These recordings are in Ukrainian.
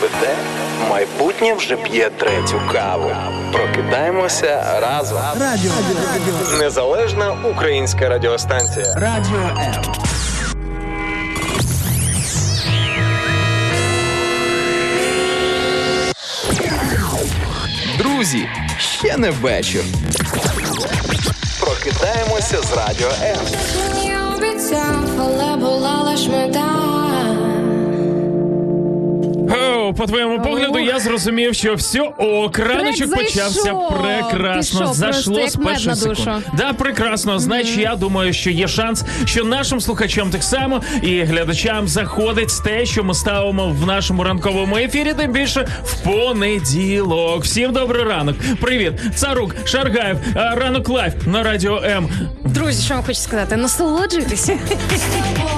Поки майбутнє вже п'є третю каву. Прокидаємося разом. Радіо Незалежна українська радіостанція. Радіо М. Друзі, ще не вечір. Прокидаємося з радіо М. Обіцяв, але була лиш мета. По твоєму погляду, я зрозумів, що все ок, раночок почався прекрасно. Пішов Зашло просто з як мед перших на душу. Да, прекрасно. Значить, я думаю, що є шанс, що нашим слухачам так само і глядачам заходить те, що ми ставимо в нашому ранковому ефірі, тим більше в понеділок. Всім добрий ранок. Привіт, Царук, Шаргаєв, а, ранок live на радіо М. Друзі, що вам хочу сказати? Насолоджуйтеся.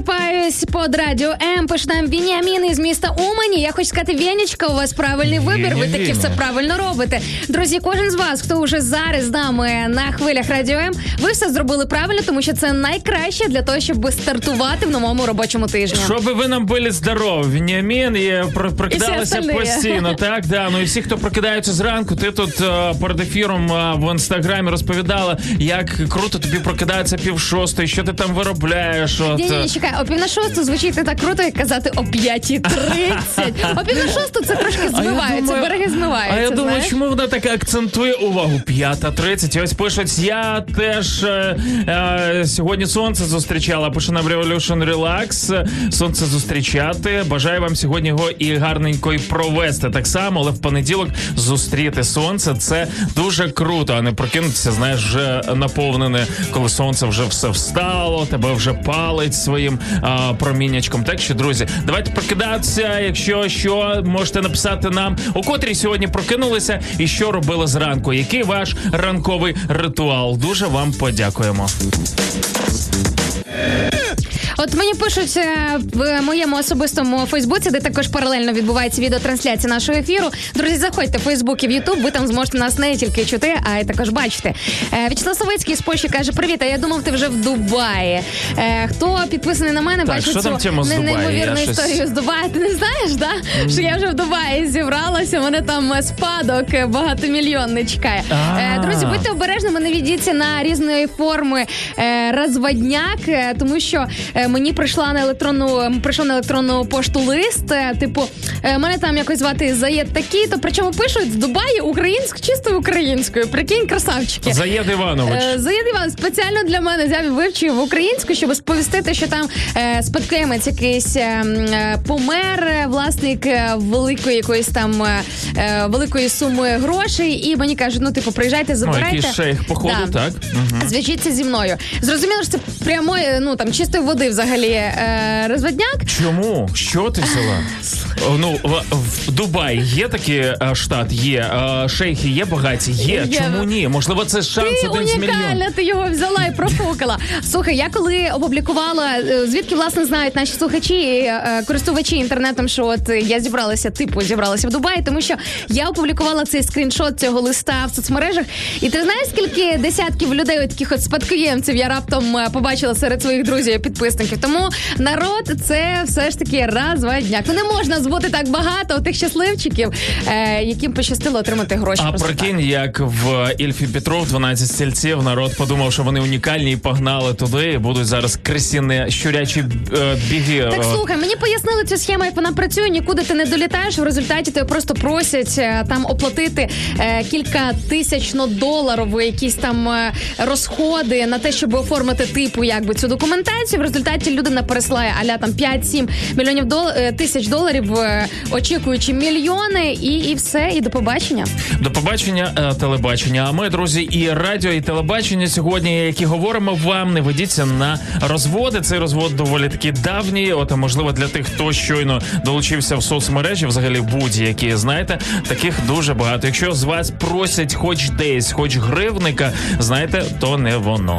Просыпаюсь под радио М, пише нам Веніамін із міста Умані. Я хочу сказати, Венечка, у вас правильний вибір. Ви таки все правильно робите. Друзі, кожен з вас, хто вже зараз з нами на хвилях радіо М, ви все зробили правильно, тому що це найкраще для того, щоб стартувати в новому робочому тижні. Щоб ви нам були здорові, Веніамін, і про- прокидалися остальні. постійно. Так, да. Ну і всі, хто прокидаються зранку, ти тут е, перед ефіром е, в інстаграмі розповідала, як круто тобі прокидається пів шостої, що ти там виробляєш. От, Ні, ні, Ні, чекай, о пів на шосту звучить не так круто, як казати о 5.30. О пів на шосту це трошки змивається, береги змиваються. А я думаю, знаєш? чому вона так акцентує увагу? 5.30. Ось пишуть, я теж е, е, сьогодні сонце зустрічала. Пише нам Revolution Relax. Сонце зустрічати. Бажаю вам сьогодні його і гарненько й провести. Так само, але в понеділок зустріти сонце. Це дуже круто, а не прокинутися, знаєш, вже наповнене, коли сонце вже все встало, тебе вже палить своїм а, промінячком. Так що, друзі, давайте прокидатися. Якщо що, можете написати нам, у котрій сьогодні прокинулися і що робили зранку. Який ваш ранковий ритуал? Дуже вам подякуємо. От мені пишуть е, в моєму особистому Фейсбуці, де також паралельно відбувається відеотрансляція нашого ефіру. Друзі, заходьте в Фейсбук і в Ютуб, ви там зможете нас не тільки чути, а й також бачити. Е, В'ячеслав Савицький з Польщі каже: Привіт, а я думав, ти вже в Дубаї. Е, Хто підписаний на мене, бачить цю неймовірну Я щось- історію з Дубаї. Ти не знаєш, да? Що я вже в Дубаї зібралася, мене там спадок багатомільйонний чекає. А. Друзі, будьте обережними, не відійдіться на різної форми розводняк, тому що мені прийшла на електронну прийшов на електронну пошту лист. е, Типу, е, мене там якось звати Заєд такий, то причому пишуть з Дубаї українськ, чисто українською. Прикинь, красавчики. Заєд Іванович. Е, Заїд Іван спеціально для мене взяв і вивчив українську, щоб сповістити, що там спадкоємець якийсь помер, власник великої якоїсь там великої суми грошей, і мені кажуть, ну типу, приїжджайте, Ну, забирайте. якийсь шейх, походу, Да. так? Мгм. Зв'яжіться зі мною. Зрозуміло, що це прямої, ну там чистої води взагалі е, розводняк. Чому? Що ти взяла? Ну, в, в Дубаї є такий е, штат, є е, шейхи, є багаті, є. Є. Чому ні? Можливо, це шанс Ти один з мільйон. унікальна, ти його взяла і профукала. Слухай, я коли опублікувала, е, звідки власне знають наші слухачі, і, е, користувачі інтернетом, що от я зібралася, типу зібралася в Дубаї, тому що я опублікувала цей скріншот цього листа в соцмережах. І ти знаєш, скільки десятків людей, от таких от спадкоємців, я раптом е, побачила серед своїх друзів і підписників. Тому народ це все ж таки розводняк. Ну не можна збути так багато тих щасливчиків, е, яким пощастило отримати гроші. А так. прикинь, як в Ільфі Петров 12 стільців народ подумав, що вони унікальні і погнали туди, і будуть зараз крисіни щурячі е, біги. Так е, слухай, мені пояснили цю схему, як вона працює. Нікуди ти не долітаєш. В результаті тебе просто просять е, там оплатити е, кілька тисячно доларів, якісь там е, розходи на те, щоб оформити типу якби цю документацію. В результаті людина пересилає аля там 5-7 мільйонів дол... е, тисяч доларів, е, очікуючи мільйони, і, і все, і до побачення. До побачення, е, телебачення. А ми, друзі, і радіо, і телебачення сьогодні, які говоримо вам, не ведіться на розводи. Цей розвод доволі таки давній. От можливо для тих, хто щойно долучився в соцмережі, взагалі будь-які знаєте, таких дуже багато. Якщо з вас просять хоч десь, хоч гривника, знаєте, то не воно.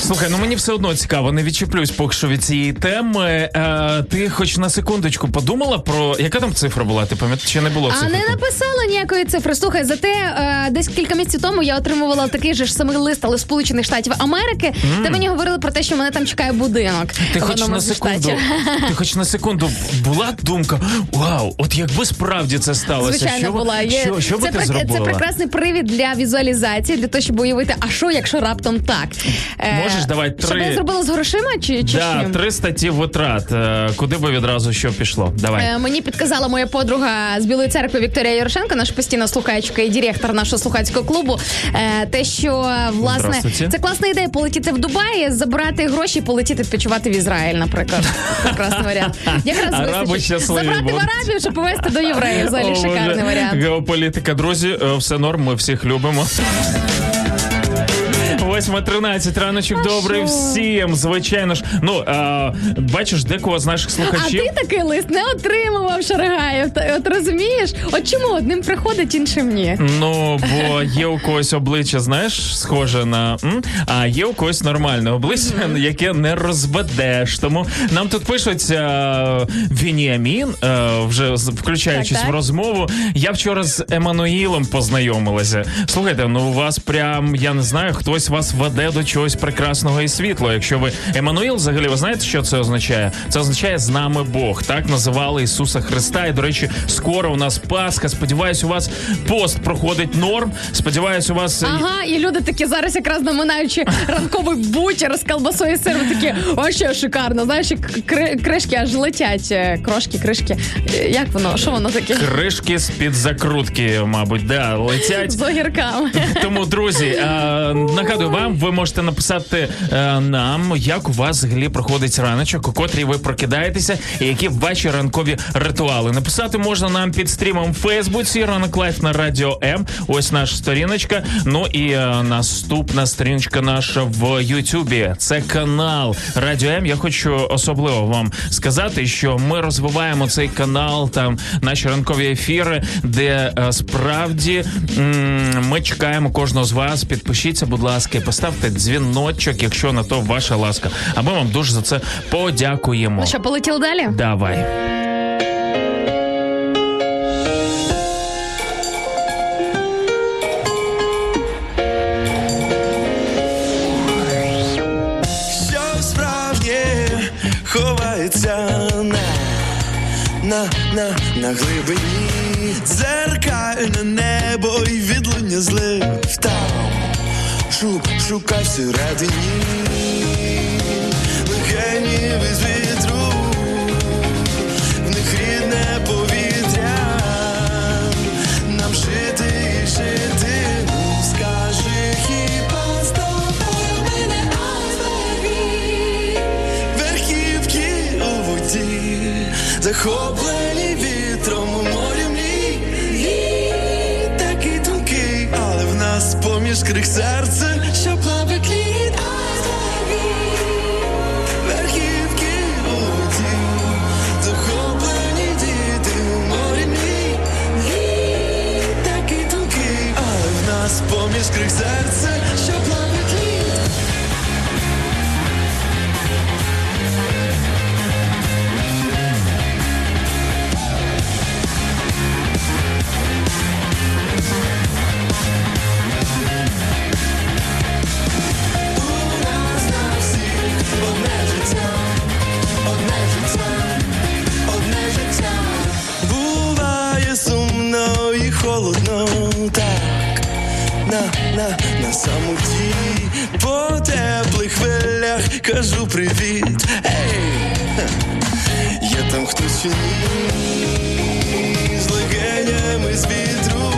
Слухай, ну мені все одно цікаво, не відчеплюсь поки що від цієї теми. Е, ти хоч на секундочку подумала про яка там цифра була? Ти пам'ятаєш, чи не було А не написала ніякої цифри. Слухай, зате е, десь кілька місяців тому я отримувала такий же ж самий лист, але Сполучених Штатів Америки, де мені говорили про те, що мене там чекає будинок. Ти хоч на секунду, ти хоч на секунду була думка, вау, от якби справді це сталося, Звичайно, що, була. Є- що, що би це, ти прек- зробила? це прекрасний привід для візуалізації, для того, щоб уявити, а що, якщо раптом так. Е, Можеш давати Щоб три- я зробила з грошима чи, чи Да, чим? три статті витрат. Е, Куди би відразу що пішло? Давай. Е, Мені підказала моя подруга з Білої церкви Вікторія Ярошенко, наша постійна слухачка і директор нашого слухацького клубу. е, Те, що власне це класна ідея полетіти в Дубай, забрати гроші, і полетіти відпочивати в Ізраїль, наприклад. Прекрасний варіант. Якраз забрати в. Арабію, щоб повезти до євреїв. Взагалі О, шикарний варіант. Геополітика, друзі, е, все норм, ми всіх любимо. 8.13, раночок добрий всім, звичайно ж. Ну, а, бачиш, декого з наших слухачів. А ти такий лист не отримував Шарагаєв. От розумієш? От чому одним приходить, іншим ні? Ну, бо є у когось обличчя, знаєш, схоже на м, а є у когось нормальне обличчя, яке не розведеш. Тому нам тут пишуть е, Вініамін, е, вже включаючись Так, так. в розмову. Я вчора з Еммануїлом познайомилася. Слухайте, ну у вас прям я не знаю, хтось вас веде до чогось прекрасного і світлого. Якщо ви Еммануїл, взагалі, ви знаєте, що це означає? Це означає з нами Бог. Так називали Ісуса Христа. І до речі, скоро у нас Пасха. Сподіваюсь, у вас пост проходить норм. Сподіваюсь, у вас е, Ага, і люди такі зараз якраз наминаючи ранковий бутер з колбасою і сиром, такі о, що шикарно. Знаєш, кри- кришки аж летять. е, Крошки, кришки. Е, Як воно? Що воно таке? кришки з під закрутки, мабуть, да, летять. З огірками. Тому, друзі, нагадую вам, ви можете написати е, нам, як у вас взагалі проходить раночок, у котрій ви прокидаєтеся, і які ваші ранкові ритуали. Написати можна нам під стрімом в Фейсбуці, ранок live на радіо М. Ось наша сторіночка. Ну і е, наступна сторіночка наша в Ютубі. Це канал Радіо М. Я хочу особливо вам сказати, що ми розвиваємо цей канал, там наші ранкові ефіри, де е, справді м, ми чекаємо кожного з вас. Підпишіться, будь ласка, поставте дзвіночок, якщо на то ваша ласка. А ми вам дуже за це подякуємо. Ну що, полетіли далі? Давай. що справді ховається на, на, на, на глибині дзеркальне небо і відлуння злив там шу, шукай всередині. Легені без вітру в них рідне повітря. Нам жити і жити скажи хіба з тобою верхівки у воді захоплені вітром крих серце, що плавить айсберги верхівки воді захоплені діти у морі такий тонкий, а в нас поміж крих серце, самоті, по теплих хвилях кажу привіт. Ей, є там хтось чи ні, з легенями з вітру,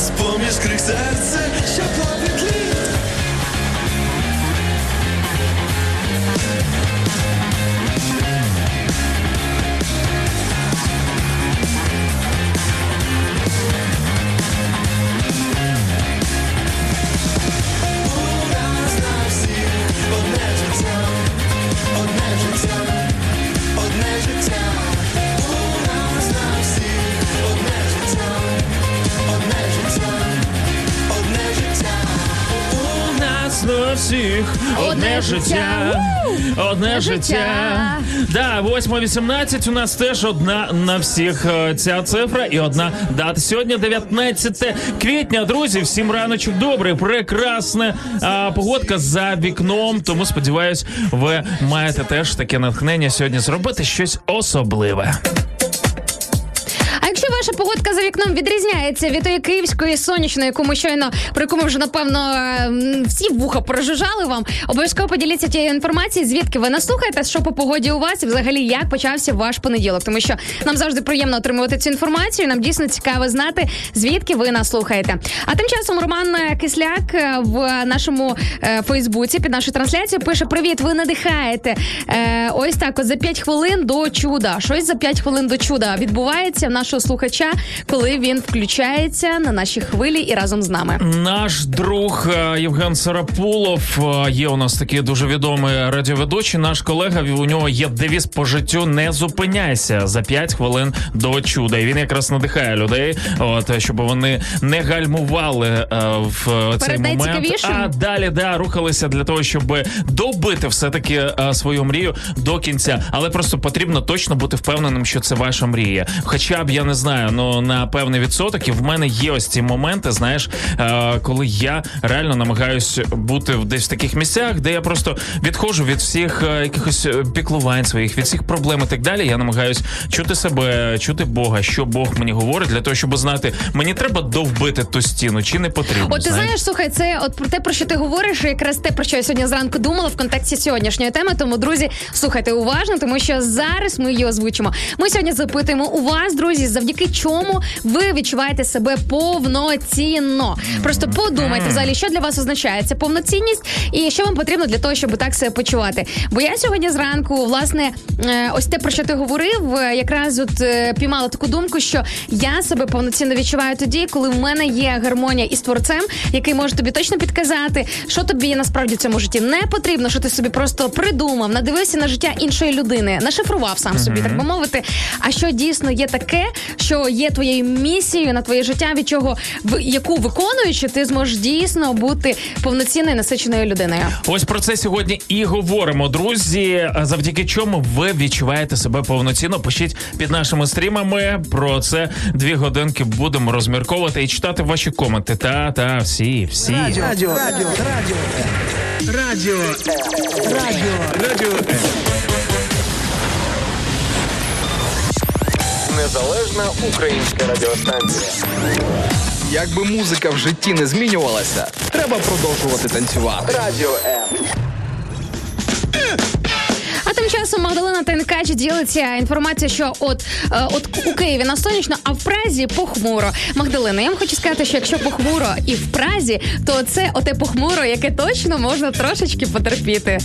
але в нас нас на всіх одне життя. Одне життя. життя. Да, 8.18 у нас теж одна на всіх е, ця цифра і одна дата. Сьогодні 19 квітня. Друзі, всім раночок добрий, прекрасна а, погодка за вікном. Тому сподіваюсь, ви маєте теж таке натхнення сьогодні зробити щось особливе. А якщо ви ваша погодка за вікном відрізняється від тої київської сонячної, яку ми щойно про яку ми вже напевно всі вуха прожужжали вам. Обов'язково поділіться тією інформацією, звідки ви нас слухаєте, що по погоді у вас і взагалі як почався ваш понеділок. Тому що нам завжди приємно отримувати цю інформацію. Нам дійсно цікаво знати, звідки ви нас слухаєте. А тим часом Роман Кисляк е, в нашому е, Фейсбуці під нашою трансляцією пише: Привіт, ви надихаєте. Е, ось так, от за 5 хвилин до чуда. Щось за 5 хвилин до чуда відбувається в нашого слухача, коли він включається на наші хвилі і разом з нами. Наш друг е, Євген Сарапулов е, є у нас такий дуже відомий радіоведучий. Наш колега у нього є девіз по життю не зупиняйся за 5 хвилин до чуда. І він якраз надихає людей, от щоб вони не гальмували е, в цей Перед момент, найцікавішим. а далі да рухалися для того, щоб добити все таки свою мрію до кінця. Але просто потрібно точно бути впевненим, що це ваша мрія. Хоча б я не знаю, ну на певний відсоток, і в мене є ось ці моменти, знаєш, е, коли я реально намагаюсь бути в- десь в таких місцях, де я просто відходжу від всіх е, якихось е, піклувань своїх, від всіх проблем і так далі. Я намагаюсь чути себе, чути Бога, що Бог мені говорить, для того, щоб знати, мені треба довбити ту стіну, чи не потрібно. От ти знаєш, слухай, це от про те, про що ти говориш, якраз те, про що я сьогодні зранку думала в контексті сьогоднішньої теми. Тому, друзі, слухайте уважно, тому що зараз ми її озвучимо. Ми сьогодні запитуємо у вас, друзі, завдяки чому ви відчуваєте себе повноцінно. Просто подумайте взагалі, що для вас означає ця повноцінність, і що вам потрібно для того, щоб так себе почувати. Бо я сьогодні зранку, власне, е, ось те, про що ти говорив, е, якраз от е, піймала таку думку, що я себе повноцінно відчуваю тоді, коли в мене є гармонія із творцем, який може тобі точно підказати, що тобі насправді в цьому житті не потрібно, що ти собі просто придумав, надивився на життя іншої людини, нашифрував сам собі, так би мовити. А що дійсно є таке, що є твоєю місією на твоє життя, від чого в яку виконуючи, ти зможеш дійсно бути повноцінною насиченою людиною. Ось про це сьогодні і говоримо, друзі. Завдяки чому ви відчуваєте себе повноцінно? Пишіть під нашими стрімами. Про це дві годинки будемо розмірковувати і читати ваші коменти. Та та всі, всі. Радіо, радіо, радіо, радіо, радіо, радіо. Незалежна українська радіостанція. Якби музика в житті не змінювалася, треба продовжувати танцювати. Радіо М. Часом Магдалина Тенкач ділиться інформацією, що от, е, от у Києві на сонячно, а в Празі похмуро. Магдалина, я вам хочу сказати, що якщо похмуро і в Празі, то це оте похмуро, яке точно можна трошечки потерпіти.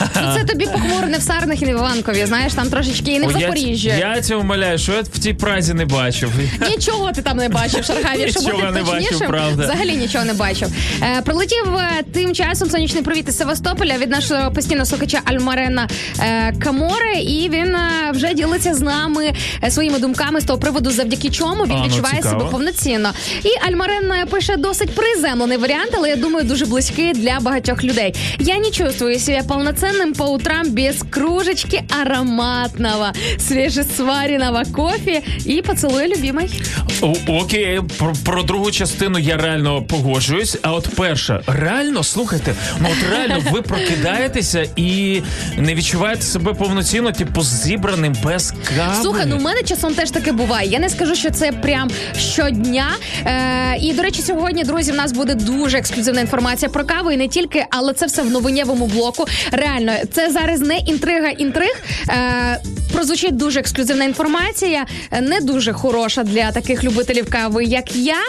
Ну, це тобі похмуро не в Сарнах і не в Іванкові, знаєш, там трошечки і не в О, я, Запоріжжі. я тебе умоляю, що я в тій празі не бачив. Нічого ти там не бачив, Шаргаві, щоб бути не бачив, точнішим, правда. взагалі нічого не бачив. Е, прилетів е, тим часом сонячний привіт із Севастополя від нашого постійного слухача Альмарена е, Каморе, і він е, вже ділиться з нами е, своїми думками з того приводу, завдяки чому він А, ну, відчуває цікаво. себе повноцінно. І Альмарен е, пише досить приземлений варіант, але я думаю, дуже близький для багатьох людей. Я не чувствую себя полноценным по утрам без кружечки ароматного, свежесваренного кофе и поцелуя любимой. О, окей, про, про другу частину я реально погоджуюсь. А от перша, реально слухайте, ну от реально ви прокидаєтеся і не відчуваєте себе повноцінно, типу, зібраним без кави. Слухай, ну в мене часом теж таке буває. Я не скажу, що це прям щодня. Е, і до речі, сьогодні, друзі, в нас буде дуже ексклюзивна інформація про каву, і не тільки, але це все в новинєвому блоку. Реально, це зараз не інтрига інтриг. Е, прозвучить дуже ексклюзивна інформація, не дуже хороша для таких любителів кави, як я.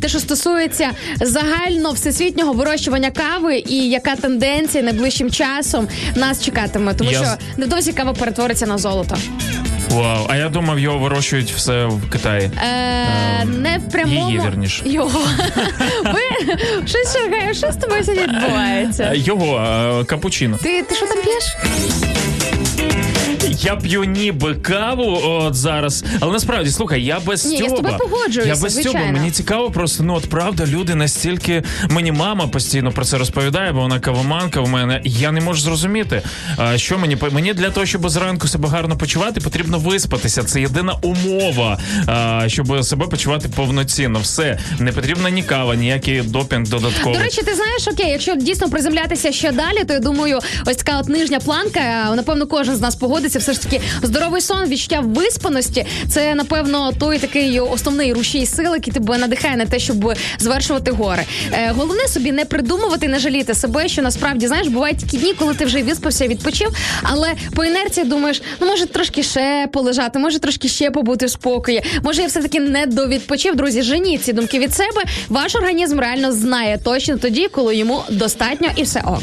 Те, що стосується загально всесвітнього вирощування кави, і яка тенденція найближчим часом нас чекатиме, тому Я що невдовзі кава перетвориться на золото. Вау, а я думав, його вирощують все в Китаї. Е, не в прямому її, вірніше. Його. Ви щось що з тобою сьогодні відбувається? Його е, капучино. Ти, ти що там п'єш? Я п'ю ніби каву от зараз, але насправді слухай, я без Ні, я з тобою погоджуюся, Я без Стьоба. Мені цікаво просто. Ну от правда, люди настільки мені мама постійно про це розповідає, бо вона кавоманка в мене. Я не можу зрозуміти, що мені мені для того, щоб зранку себе гарно почувати, потрібно виспатися. Це єдина умова, щоб себе почувати повноцінно. Все не потрібна ні кава, ніякий допінг додатковий. До речі, ти знаєш, окей, якщо дійсно приземлятися ще далі, то я думаю, ось така от нижня планка, напевно, кожен з нас погодиться, все ж таки здоровий сон, відчуття виспаності це напевно той такий основний рушій сил, який тебе надихає на те, щоб звершувати гори. Е, головне собі не придумувати, не жаліти себе, що насправді знаєш, бувають такі дні, коли ти вже виспався, відпочив, але по інерції думаєш, ну може трошки ще полежати, може трошки ще побути в спокої. Може, я все таки не довідпочив. Друзі, женіть ці думки від себе. Ваш організм реально знає точно тоді, коли йому достатньо і все ок.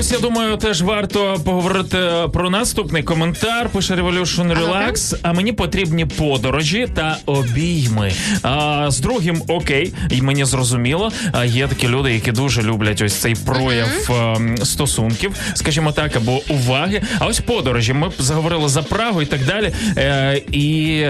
Ось я думаю, теж варто поговорити про наступний коментар. Пише Revolution Relax. А мені потрібні подорожі та обійми. А з другим окей, і мені зрозуміло. А є такі люди, які дуже люблять ось цей прояв ем, стосунків, скажімо так, або уваги. А ось подорожі. Ми заговорили за Прагу і так далі. Е, і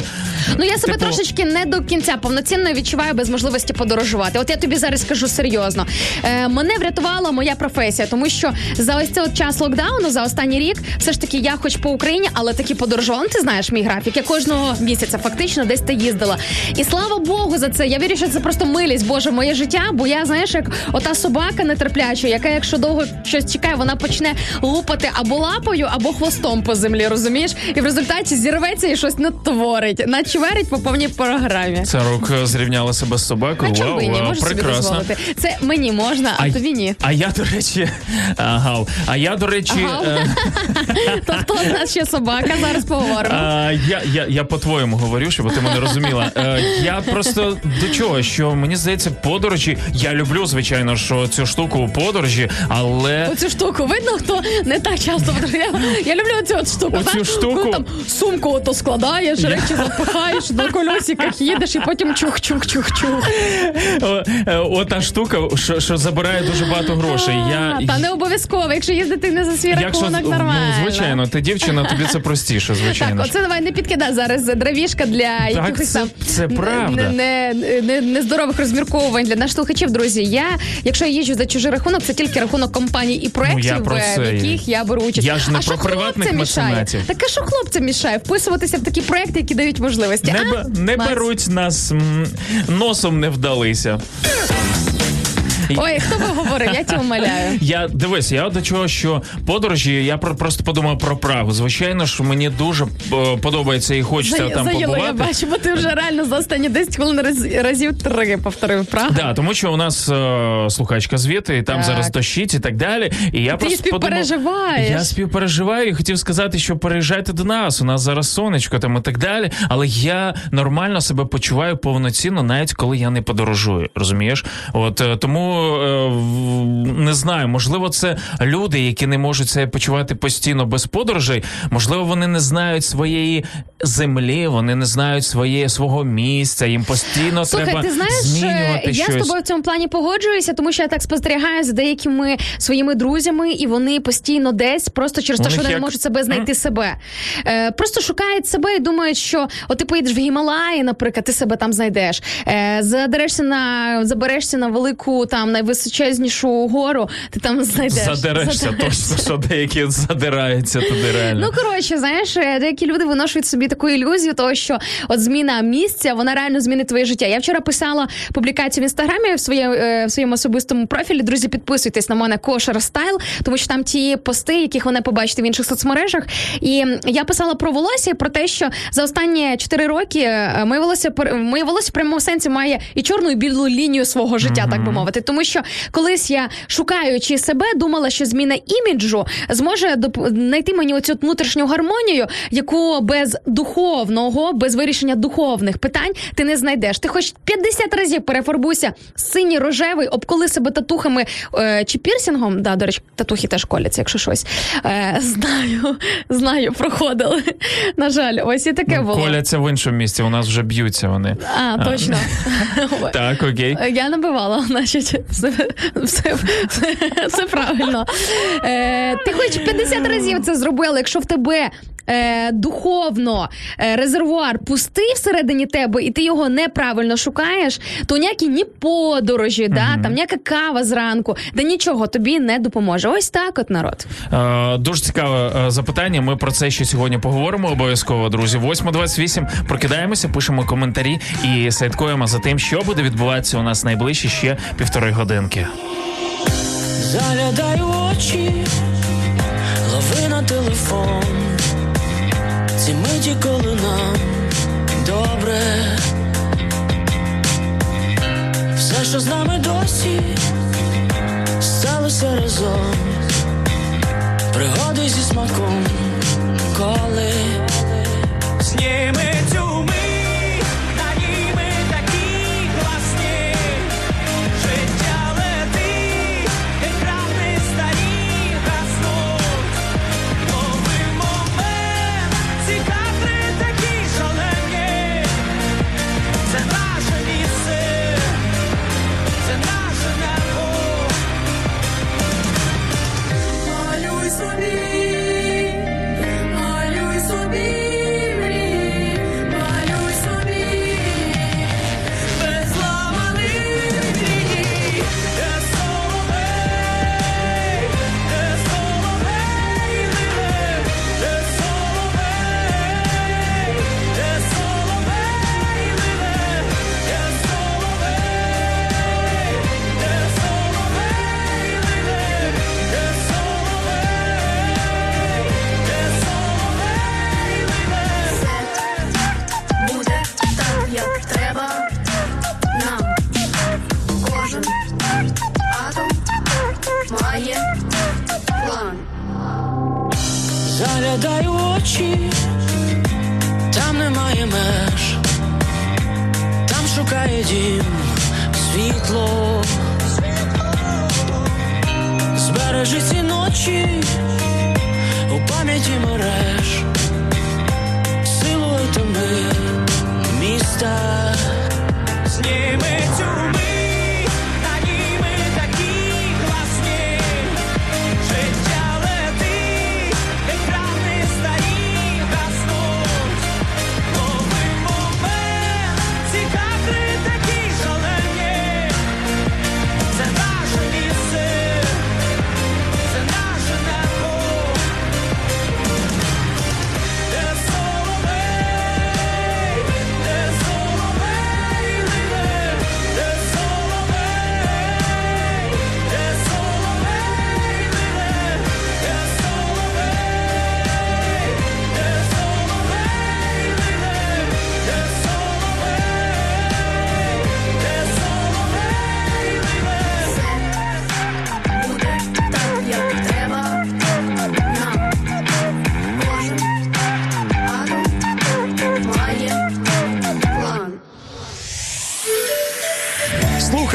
Ну я себе типу, трошечки не до кінця повноцінно відчуваю без можливості подорожувати. От я тобі зараз скажу серйозно. Е, мене врятувала моя професія, тому що за ось цей час локдауну, за останній рік, все ж таки я хоч по Україні, але таки подорожувала. Ну, ти знаєш мій графік. Я кожного місяця фактично десь та їздила. І слава Богу за це. Я вірю, що це просто милість Боже, моє життя. Бо я знаєш, як ота собака нетерпляча, яка, якщо довго щось чекає, вона почне лупати або лапою, або хвостом по землі. Розумієш? І в результаті зірветься і щось натворить. Начверить по повній програмі. Це рук зрівняла себе з собакою. А чому Вау, ні? вау, Можеш собі дозволити. Це мені можна, а, тобі ні. А я, до речі, ага, а я, до речі, е, Тобто у нас ще собака, зараз поговоримо. Я, я, я по-твоєму говорю, щоб ти мене розуміла. Е, я просто до чого, що мені здається, подорожі. Я люблю, звичайно, що цю штуку у подорожі, але Оцю штуку видно, хто не так часто. Я, я люблю цю от штуку. Оцю штуку? там сумку ото складаєш, речі запихаєш, на колесиках їдеш і потім чух-чух-чух-чух. е, ота штука, що, що забирає дуже багато грошей. Я, Та не обов'язково, якщо їздити не за свій якщо, рахунок, ну, нормально. звичайно, ти дівчина, тобі це простіше, звичайно. Так, оце давай не підкидай зараз дровішка для якихось там це правда. Не, не, не, нездорових розмірковувань для наших слухачів, друзі. Я, якщо я їжджу за чужий рахунок, це тільки рахунок компаній і проєктів, Ну, в яких я беру участь. Я ж не а про приватних меценатів. Так а що хлопцям мішає? Вписуватися в такі проекти, які дають можливості. Не, а? не беруть нас м, носом не вдалися. Ой, хто би говорив? Я тебе умоляю. Я дивись, я до чого, що подорожі, я про просто подумав про Прагу. Звичайно, що мені дуже е, подобається і хочеться За- там Заїла, я бачу, бо ти вже реально за останні 10 хвилин раз, разів три повторив, правда? Да, тому що у нас е, слухачка звідти, і там Так. зараз дощить і так далі. І я Ти просто співпереживаєш. Подумав, я співпереживаю і хотів сказати, що переїжджайте до нас. У нас зараз сонечко там і так далі. Але я нормально себе почуваю повноцінно, навіть коли я не подорожую. Розумієш? От е, тому не знаю, можливо, це люди, які не можуть себе почувати постійно без подорожей. Можливо, вони не знають своєї землі, вони не знають своє свого місця. Їм постійно Слухай, треба ти знаєш, змінювати я щось. з тобою в цьому плані погоджуюся, тому що я так спостерігаю за деякими своїми друзями, і вони постійно десь просто через те, що вони не можуть себе знайти себе. Е, просто шукають себе і думають, що от ти поїдеш в Гімалаї, наприклад, ти себе там знайдеш. Е, задерешся на заберешся на велику там найвисочезнішу гору, ти там знайдеш. Задерешся, точно, що деякі задираються туди реально. Ну коротше, знаєш, е, деякі люди виношують собі таку ілюзію, того що от зміна місця вона реально змінить твоє життя. Я вчора писала публікацію в інстаграмі в своє, е, в своєму особистому профілі. Друзі, підписуйтесь на мене кошер стайл, тому що там ті пости, яких ви не побачите в інших соцмережах. І я писала про волосся, про те, що за останні 4 роки е, моє волосся моє волосся в прямому сенсі має і чорну і білу лінію свого життя, так би мовити. Тому що колись я шукаючи себе, думала, що зміна іміджу зможе доп- знайти мені оцю внутрішню гармонію, яку без духовного, без вирішення духовних питань ти не знайдеш. Ти хоч 50 разів перефарбуйся синій рожевий, обколи себе татухами е, чи пірсінгом. Да, до речі, татухи теж коляться, якщо щось. Е, знаю, знаю, проходили. На жаль, ось і таке було. Коляться в іншому місці, у нас вже б'ються вони. А, точно. Так, окей. Е, Я набивала, значить, все, все, все, все правильно. Е, ти хоч 50 разів це зробила, якщо в тебе. е, духовно резервуар пустий всередині тебе, і ти його неправильно шукаєш, то ніякі ні подорожі, да, там ніяка кава зранку, да нічого тобі не допоможе. Ось так, от народ. Е, дуже цікаве е, запитання. Ми про це ще сьогодні поговоримо обов'язково, друзі. 8.28 прокидаємося, пишемо коментарі і слідкуємо за тим, що буде відбуватися у нас найближчі ще півтори годинки. Заглядаю в очі, лови на телефон. Ці миті, коли нам добре. Все, що з нами досі, сталося разом. Пригоди зі смаком, коли зніми немає там шукає дім світло. Збережи ці ночі у пам'яті мереж, силуетами міста.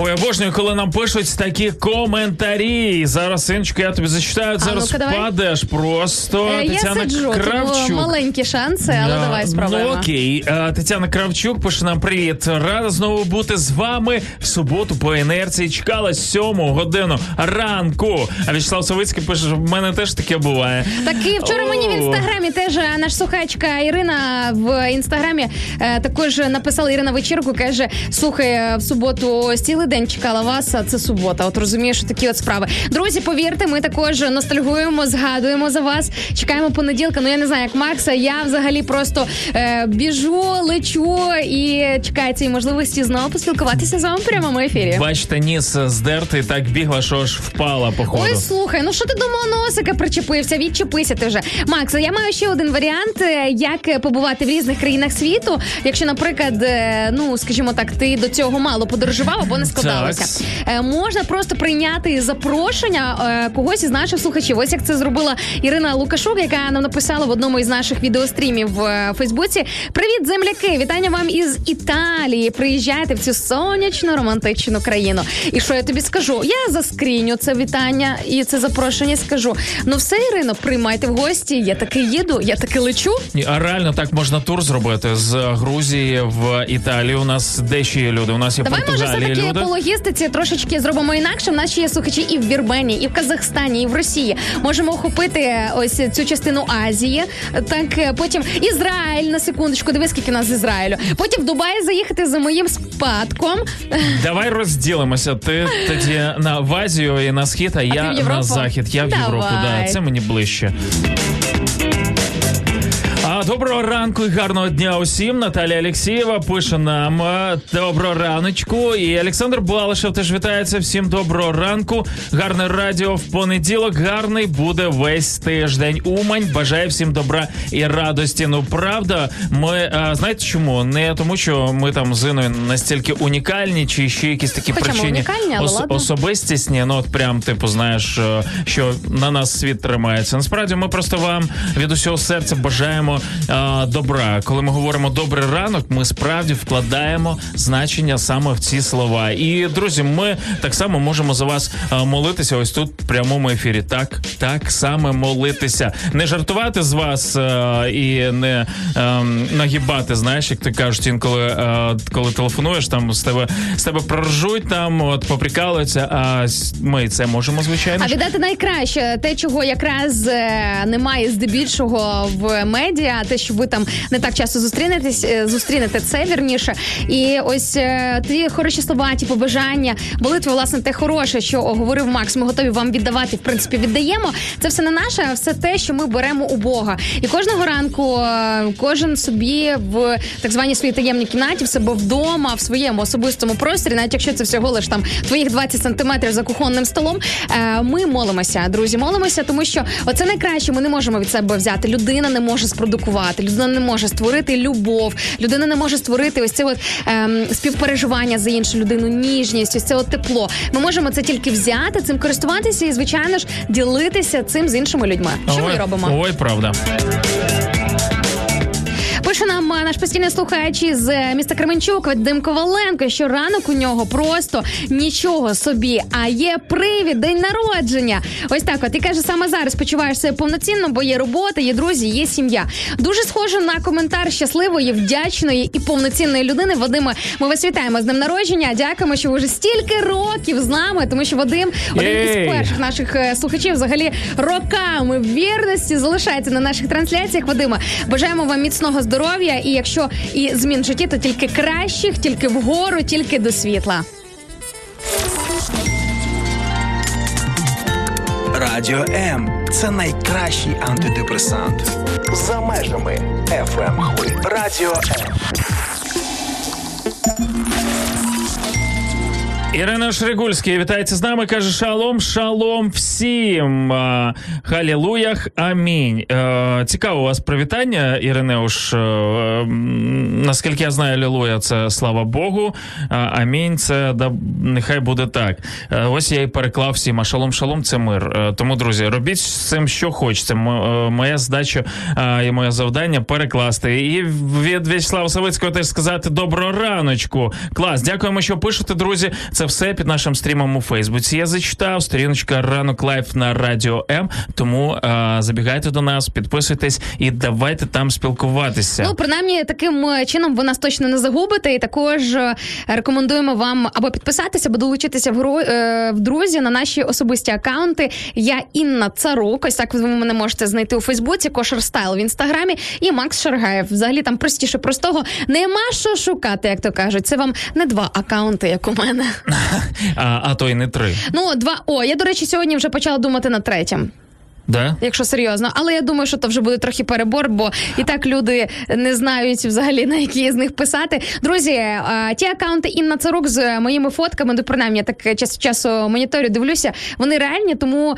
Ой, обожнюю, коли нам пишуть такі коментарі. Зараз, синочко, я тобі зачитаю. Зараз ну-ка, давай. просто. Е, Я Тетяна сиджу, тому Кравчук. маленькі шанси, але Да. давай спробуємо. Ну окей, Е, Тетяна Кравчук пише нам привіт. Рада знову бути з вами в суботу по інерції. Чекала сьому годину ранку. А Вячеслав Савицький пише, в мене теж таке буває. Так і вчора мені в інстаграмі теж е, наш слухачка Ірина в інстаграмі е, також написала Ірина вечірку. каже: слухай, в суботу ось цілий день чекала вас, а це субота. От розумієш, такі от справи. Друзі, повірте, ми також ностальгуємо, згадуємо за вас. Чекаємо понеділка. Ну я не знаю, як Макса. Я взагалі просто е, біжу, лечу і чекаю цієї можливості знову поспілкуватися з вами в прямому ефірі. Бачите, ніс здертий, так бігла, що аж впала, походу. Ой, слухай, ну що ти до носика причепився? Відчепися ти вже. Макс, я маю ще один варіант, е, як побувати в різних країнах світу. Якщо, наприклад, е, ну скажімо так, ти до цього мало подорожував або не складалося. Е, Можна просто прийняти запрошення е, когось із наших слухачів. Ось як це зробила Ірина Лукашук, яка нам написала в одному із наших відеострімів в е, Фейсбуці. Привіт, земляки! Вітання вам із Італії. Приїжджайте в цю сонячну романтичну країну. І що я тобі скажу? Я заскріню це вітання і це запрошення. Скажу: ну все, Ірино, приймайте в гості. Я таки їду, я таки лечу. Ні, а реально так можна тур зробити з Грузії в Італію. У нас де ще є люди? У нас є Давай, може, Португалії все-таки люди. По логістиці трошечки зробимо інакше. У нас ще є слухачі і в Вірменії, і в Казахстані, і в Росії. Можемо охопити ось цю частину Азії. Так е, потім Ізраїль на секундочку. Диви, скільки нас з Ізраїлю. Потім в Дубай заїхати за моїм спадком. Давай розділимося. Ти тоді на в Азію і на схід, а, ти я на захід. Я в Давай. Європу. Да, це мені ближче. Доброго ранку і гарного дня усім. Наталія Алексєєва пише нам доброго раночку. І Олександр Балашев теж вітається. Всім доброго ранку. Гарне радіо в понеділок. Гарний буде весь тиждень. Умань бажає всім добра і радості. Ну правда, ми а, знаєте чому? Не тому, що ми там з Іною настільки унікальні, чи ще якісь такі Хоча причини але особистісні. Ну от прям типу, знаєш, що на нас світ тримається. Насправді, ми просто вам від усього серця бажаємо е, добра. Коли ми говоримо добрий ранок, ми справді вкладаємо значення саме в ці слова. І друзі, ми так само можемо за вас е, молитися. Ось тут в прямому ефірі. Так, так саме молитися, не жартувати з вас е, і не е, нагибати. Знаєш, як ти кажуть, інколи е, коли телефонуєш, там з тебе з тебе проржуть, там от поприкалуються. А ми це можемо звичайно. А віддати найкраще те, чого якраз е, немає здебільшого в медіа, те, що ви там не так часто зустрінетесь, е, зустрінете це вірніше. І ось е, ті хороші слова, ті побажання, молитви, власне, те хороше, що говорив Макс. Ми готові вам віддавати. В принципі, віддаємо. Це все не наше, а все те, що ми беремо у Бога. І кожного ранку е, кожен собі в так званій своїй таємній кімнаті, в себе вдома, в своєму особистому просторі, навіть якщо це всього лиш там твоїх 20 сантиметрів за кухонним столом. Ми молимося, друзі, молимося, тому що оце найкраще. Ми не можемо від себе взяти. Людина не може спродукувати, людина не може створити любов, людина не може створити ось це от ем, співпереживання за іншу людину, ніжність, ось це от тепло. Ми можемо це тільки взяти, цим користуватися і, звичайно ж, ділитися цим з іншими людьми. Що Ой, ми робимо? Ой, правда. Пише нам наш постійний слухач із е, міста Кременчук Вадим Коваленко, що ранок у нього просто нічого собі, а є привід, день народження. Ось так. От і каже, саме зараз почуваєш себе повноцінно, бо є робота, є друзі, є сім'я. Дуже схоже на коментар щасливої, вдячної і повноцінної людини. Вадиме, ми вас вітаємо з днем народження. Дякуємо, що ви вже стільки років з нами, тому що Вадим один із перших наших е, слухачів взагалі роками вірності залишається на наших трансляціях. Вадиме, бажаємо вам міцного здоров'я. І якщо і змін в житті, то тільки кращих, тільки вгору, тільки до світла. Радіо М це найкращий антидепресант. За межами FM хвиль. Радіо М. Ірина Шригульський вітається з нами. каже: Шалом, шалом всім. Халілуях, амінь. Цікаво у вас привітання, Іринеуш. Наскільки я знаю, Алілуя це слава Богу. Амінь, це да, нехай буде так. Ось я і переклав всім. А шалом, шалом це мир. Тому, друзі, робіть з цим, що хочете. Моя задача і моє завдання перекласти. І від В'ячеслава Савицького теж сказати доброго раночку. Клас, дякуємо, що пишете, друзі. Це все під нашим стрімом у Фейсбуці. Я зачитав сторіночка ранок live на радіо М. Тому е, забігайте до нас, підписуйтесь і давайте там спілкуватися. Ну, принаймні, таким е, чином ви нас точно не загубите. І також е, рекомендуємо вам або підписатися, або долучитися в гру е, в друзі на наші особисті акаунти. Я Інна Царук. Ось так ви мене можете знайти у Фейсбуці, Кошер Стайл в інстаграмі і Макс Шаргаєв. Взагалі там простіше простого нема що шукати, як то кажуть. Це вам не два акаунти, як у мене. А, а то й не три. Ну, два. О, я, до речі, сьогодні вже почала думати над третім. Да? Якщо серйозно, але я думаю, що то вже буде трохи перебор, бо і так люди не знають взагалі на які з них писати. Друзі, а, ті акаунти Інна Царук з моїми фотками, ну принаймні я так час від часу моніторю, дивлюся, вони реальні, тому.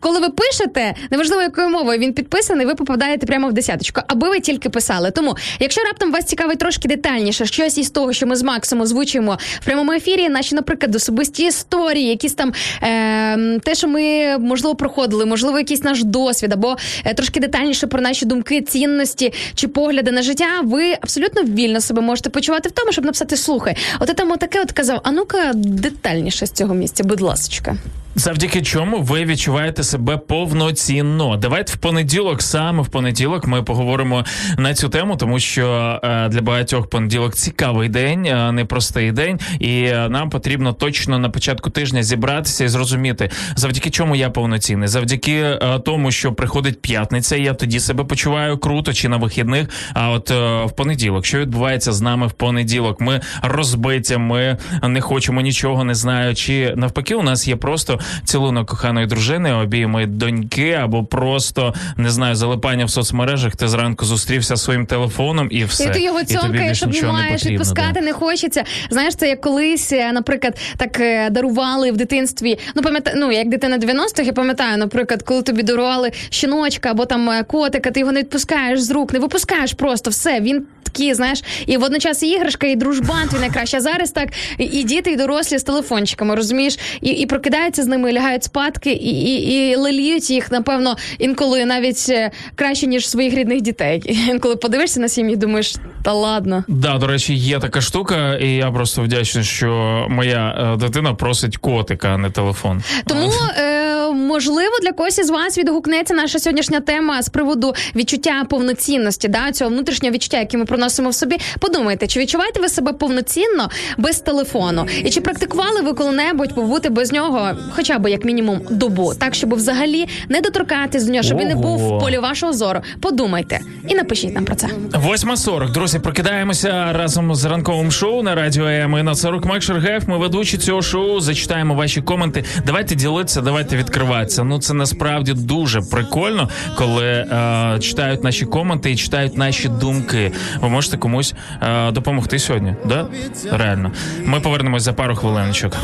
Коли ви пишете, неважливо якою мовою він підписаний, ви попадаєте прямо в десяточку, аби ви тільки писали. Тому, якщо раптом вас цікавить трошки детальніше, щось із того, що ми з Максом озвучуємо в прямому ефірі, наші, наприклад, особисті історії, якісь там е, те, що ми можливо проходили, можливо, якийсь наш досвід, або е, трошки детальніше про наші думки, цінності чи погляди на життя, ви абсолютно вільно себе можете почувати в тому, щоб написати слухай. От я там отаке от казав. А ну-ка детальніше з цього місця, будь ласочка. Завдяки чому ви відчуваєте себе повноцінно? Давайте в понеділок, саме в понеділок, ми поговоримо на цю тему, тому що е, для багатьох понеділок цікавий день, е, непростий день, і е, нам потрібно точно на початку тижня зібратися і зрозуміти, завдяки чому я повноцінний, завдяки тому, що приходить п'ятниця, я тоді себе почуваю круто чи на вихідних. А от в понеділок, що відбувається з нами в понеділок? Ми розбиті, ми не хочемо нічого, не знаю, чи навпаки, у нас є просто цілунок коханої дружини, обійми доньки, або просто не знаю, залипання в соцмережах. Ти зранку зустрівся своїм телефоном і все. І ти його цьомкаєш, обнімаєш, відпускати не хочеться. Знаєш, це як колись, е, наприклад, так е, дарували в дитинстві. Ну, пам'ятаю, ну як дитина 90-х, я пам'ятаю, наприклад, коли тобі дарували щіночка або там е, котика, ти його не відпускаєш з рук, не випускаєш просто все. Він такий, знаєш, і водночас і іграшка, і дружбан твій найкраще. А зараз так і, і діти, і дорослі з телефончиками, розумієш, і, і прокидаються з ними, лягають спадки, і, і, і леліють їх, напевно, інколи навіть е, краще, ніж своїх рідних дітей. Інколи подивишся на сім'ї, думаєш, та ладно. Да, до речі, є така штука, і я просто вдячний, що моя е, дитина просить котика, а не телефон. Тому е, можливо для когось із вас відгукнеться наша сьогоднішня тема з приводу відчуття повноцінності, да, цього внутрішнього відчуття, яке ми проносимо в собі. Подумайте, чи відчуваєте ви себе повноцінно без телефону? І чи практикували ви коли-небудь побути без нього, хоча б як мінімум добу, так щоб взагалі не доторкатись до нього, щоб він не був в полі вашого зору? Подумайте і напишіть нам про це. 8.40. Друзі, прокидаємося разом з ранковим шоу на радіо М. І на 40 Мак Шергеєв. Ми ведучі цього шоу. Зачитаємо ваші коменти. Давайте ділитися, давайте відкриватися. Ну це насправді дуже прикольно, коли е, читають наші коменти і читають наші думки. Ви можете комусь е, допомогти сьогодні. Да? Реально. Ми повернемось за пару хвилиночок.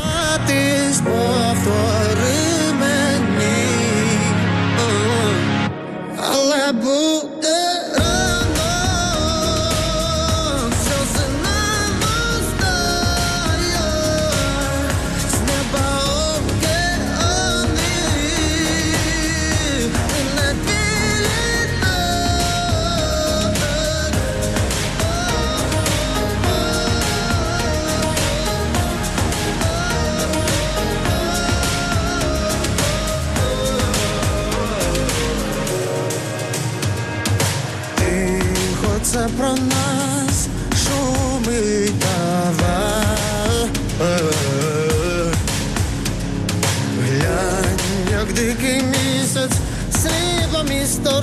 Це про нас шумить дава. Глянь, як дикий місяць, срібло місто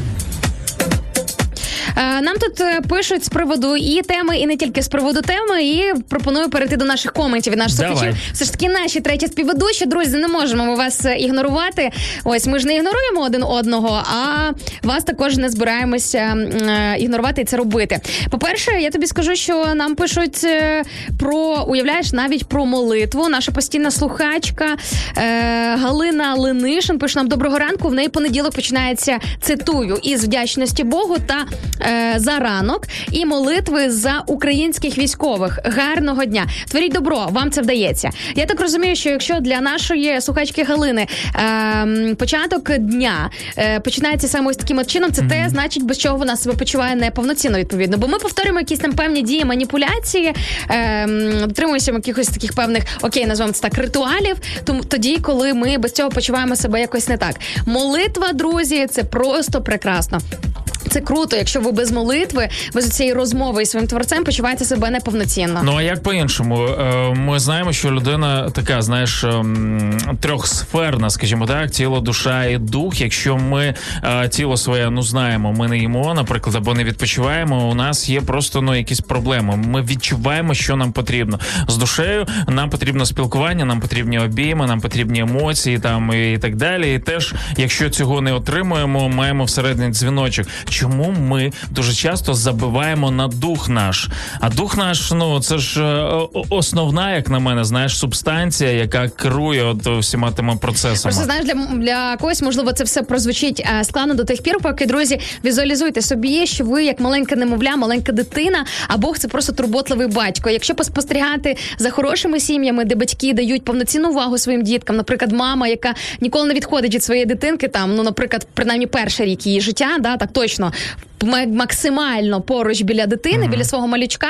Е, Нам тут е, пишуть з приводу і теми, і не тільки з приводу теми. І пропоную перейти до наших коментів від наших слухачів. Все ж таки, наші треті співведучі, друзі, не можемо ми вас е, ігнорувати. Ось ми ж не ігноруємо один одного, а вас також не збираємося е, ігнорувати і це робити. По-перше, я тобі скажу, що нам пишуть про уявляєш навіть про молитву. Наша постійна слухачка Галина Ленишин пише нам доброго ранку. В неї понеділок починається цитую із вдячності Богу та е, за ранок і молитви за українських військових. Гарного дня! Творіть добро, вам це вдається. Я так розумію, що якщо для нашої слухачки Галини е, початок дня е, починається саме ось таким от чином, це те, значить, без чого вона себе почуває неповноцінно відповідно. Бо ми повторюємо якісь там певні дії, маніпуляції, е, м, дотримуємося якихось таких певних окей, назвемо це так ритуалів. Тому тоді, коли ми без цього почуваємо себе якось не так. Молитва, друзі, це просто прекрасно. Це круто, якщо ви без молитви, без цієї розмови із своїм творцем почуваєте себе неповноцінно. Ну а як по-іншому? Е, Ми знаємо, що людина така, знаєш, ем, трьохсферна, скажімо так, тіло, душа і дух. Якщо ми е, тіло своє ну знаємо, ми не їмо, наприклад, або не відпочиваємо. У нас є просто ну якісь проблеми. Ми відчуваємо, що нам потрібно з душею. Нам потрібно спілкування, нам потрібні обійми, нам потрібні емоції, там і так далі. І теж, якщо цього не отримуємо, маємо всередині дзвіночок. Чому ми дуже часто забиваємо на дух наш? А дух наш, ну це ж е, основна, як на мене, знаєш, субстанція, яка керує от всіма тими процесами. Просто знаєш, для, для когось можливо це все прозвучить е, складно до тих пір, поки друзі візуалізуйте собі, що ви як маленька немовля, маленька дитина, а Бог це просто турботливий батько. Якщо поспостерігати за хорошими сім'ями, де батьки дають повноцінну увагу своїм діткам, наприклад, мама, яка ніколи не відходить від своєї дитинки, там ну, наприклад, принаймні перший рік її життя, да, так точно. Максимально поруч біля дитини, біля свого малючка,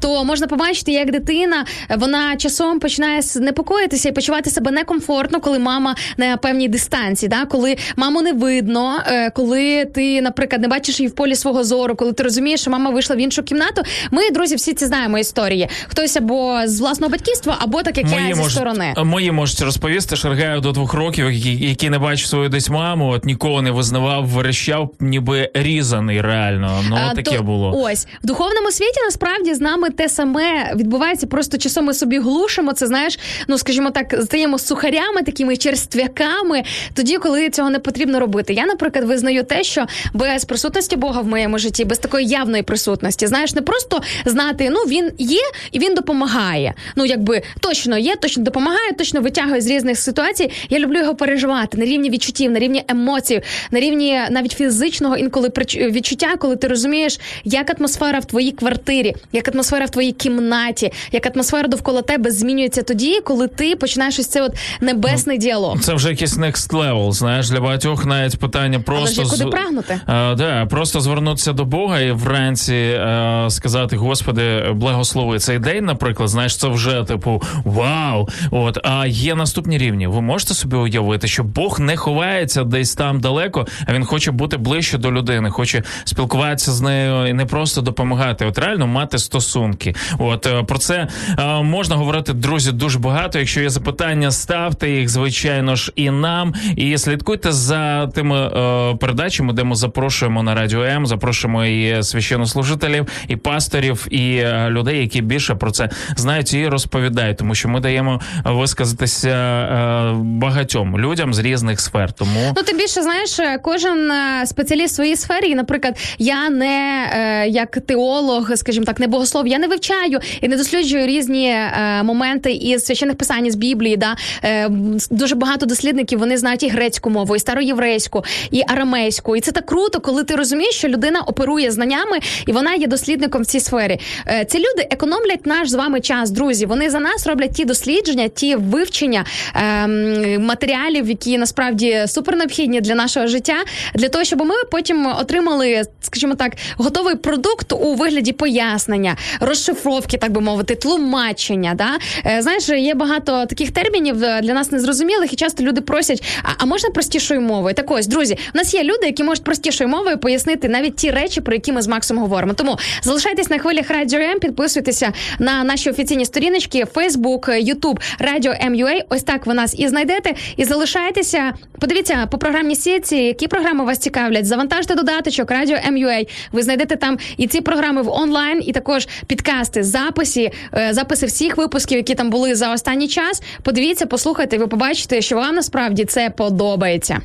то можна побачити, як дитина вона часом починає непокоїтися і почувати себе некомфортно, коли мама на певній дистанції, да? коли маму не видно, е, коли ти, наприклад, не бачиш її в полі свого зору, коли ти розумієш, що мама вийшла в іншу кімнату. Ми, друзі, всі ці знаємо історії. Хтось або з власного батьківства, або так як я зі сторони. мої можуть розповісти, Шаргаю до двох років, який, який не бачив свою десь маму, от нікого не визнавав, верещав, ніби різаний реально. Ну А, таке то було. Ось в духовному світі насправді з нами те саме відбувається. Просто часом ми собі глушимо це. Знаєш, ну скажімо так, стаємо сухарями, такими черствяками, тоді, коли цього не потрібно робити. Я, наприклад, визнаю те, що без присутності Бога в моєму житті, без такої явної присутності, знаєш, не просто знати, ну він є і він допомагає. Ну якби точно є, точно допомагає, точно витягує з різних ситуацій. Я люблю його переживати на рівні відчуттів, на рівні емоцій, на рівні навіть фізичного інколи відчуття, коли ти розумієш, як атмосфера в твоїй квартирі, як атмосфера в твоїй кімнаті, як атмосфера довкола тебе змінюється тоді, коли ти починаєш ось цей от небесний діалог. Це вже якийсь next level, знаєш, для багатьох навіть питання просто ж куди прагнути? Е, да, просто звернутися до Бога і вранці е, сказати: Господи, благослови цей день, наприклад, знаєш, це вже типу вау. От а є наступні рівні. Ви можете собі уявити, що Бог не ховається десь там далеко, а він хоче бути ближче до людини, хоче спілкуватися з нею і не просто допомагати. От реально мати стосунки. От е, про це е, можна говорити, друзі, дуже багато. Якщо є запитання, ставте їх, звичайно ж, і нам. І слідкуйте за тими е, передачами, де ми запрошуємо на радіо М, запрошуємо і священнослужителів, і пасторів, і людей, які більше про це знають і розповідають, тому що ми даємо висказатися багатьом людям з різних сфер. Тому Ну, тим більше, знаєш, кожен спеціаліст в своїй сфері. І, наприклад, я не е, як теолог, скажімо так, не богослов, я не вивчаю і не досліджую різні е, моменти із священних писань з Біблії. Да? Е, дуже багато дослідників вони знають і грецьку мову, і староєврейську, і арамейську. І це так круто, коли ти розумієш, що людина оперує знаннями і вона є дослідником в цій сфері. Е, ці люди економлять наш з вами час, друзі. Вони за нас роблять ті дослідження, ті вивчення ем, матеріалів, які насправді супер необхідні для нашого життя, для того, щоб ми потім отримали е, скажімо так, готовий продукт у вигляді пояснення, розшифровки, так би мовити, тлумачення. Да? Е, Знаєш, є багато таких термінів е, для нас незрозумілих, і часто люди просять: а, а можна простішою мовою? Так ось, друзі, у нас є люди, які можуть простішою мовою пояснити навіть ті речі, про які ми з Максом говоримо. Тому залишайтесь на хвилях Радіо М, підписуйтеся на наші офіційні сторіночки, Facebook, YouTube, Радіо МЮА. Ось так ви нас і знайдете. І залишайтеся. Подивіться по програмній сітці, які програми вас цікавлять. Завантажте додаточок Радіо МЮА. Ви знайдете там і ці програми в онлайн, і також підкасти, записи, е, записи всіх випусків, які там були за останній час. Подивіться, послухайте, ви побачите, що вам насправді це подобається.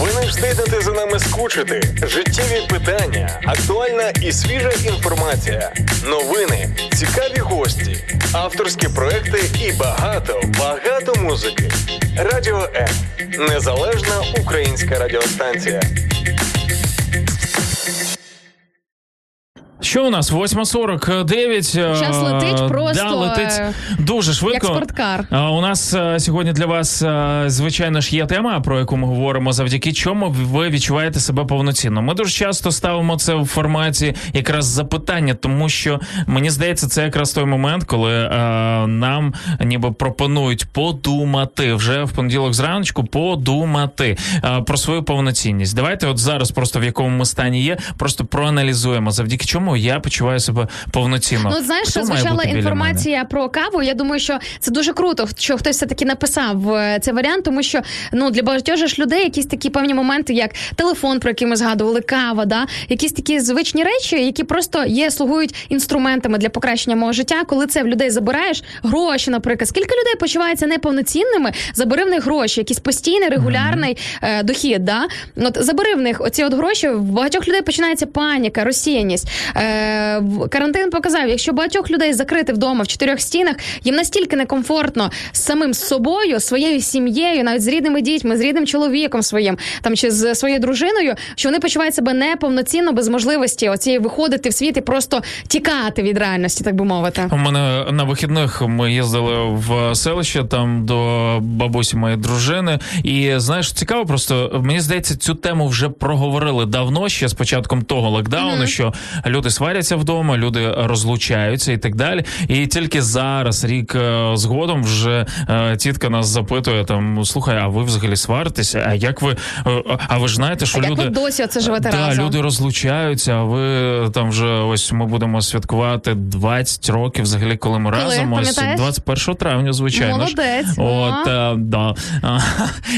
Ви не встигнете за нами скучити. Життєві питання, актуальна і свіжа інформація, новини, цікаві гості, авторські проекти і багато, багато музики. Радіо М. Незалежна українська радіостанція. Що у нас? 8.49. Час летить просто, да, летить е, дуже швидко. як спорткар. У нас е, сьогодні для вас, е, звичайно ж, є тема, про яку ми говоримо, завдяки чому ви відчуваєте себе повноцінно. Ми дуже часто ставимо це в форматі якраз запитання, тому що мені здається, це якраз той момент, коли е, нам ніби пропонують подумати вже в понеділок зраночку, подумати е, про свою повноцінність. Давайте, от зараз, просто в якому ми стані є, просто проаналізуємо, завдяки чому я почуваю себе повноцінно. Ну, знаєш, Хто звучала інформація про каву. Я думаю, що це дуже круто, що хтось все таки написав е, цей варіант, тому що ну для багатьох ж людей якісь такі певні моменти, як телефон, про який ми згадували, кава, да якісь такі звичні речі, які просто є, слугують інструментами для покращення мого життя. Коли це в людей забираєш гроші, наприклад, скільки людей почуваються неповноцінними, забери в них гроші, якийсь постійний регулярний е, дохід. Да? От забери в них оці от гроші. В багатьох людей починається паніка, розсіяність. Е, карантин показав, якщо багатьох людей закрити вдома в чотирьох стінах, їм настільки некомфортно з самим собою, своєю сім'єю, навіть з рідними дітьми, з рідним чоловіком своїм, там чи з своєю дружиною, що вони почувають себе неповноцінно без можливості оцієї виходити в світ і просто тікати від реальності, так би мовити. У мене на вихідних ми їздили в селище там до бабусі моєї дружини. І знаєш, цікаво, просто мені здається, цю тему вже проговорили давно, ще з початком того локдауну, що люди сваряться вдома, люди розлучаються і так далі. І тільки зараз, рік е, згодом, вже е, тітка нас запитує там: слухай, а ви взагалі сваритеся? А як ви? е, А ви ж знаєте, що А як люди ви досі оце живете да, разом? люди розлучаються. А ви там вже ось ми будемо святкувати 20 років, взагалі, коли ми Коли? разом. Ось 21 травня, звичайно. ж. Молодець. От да.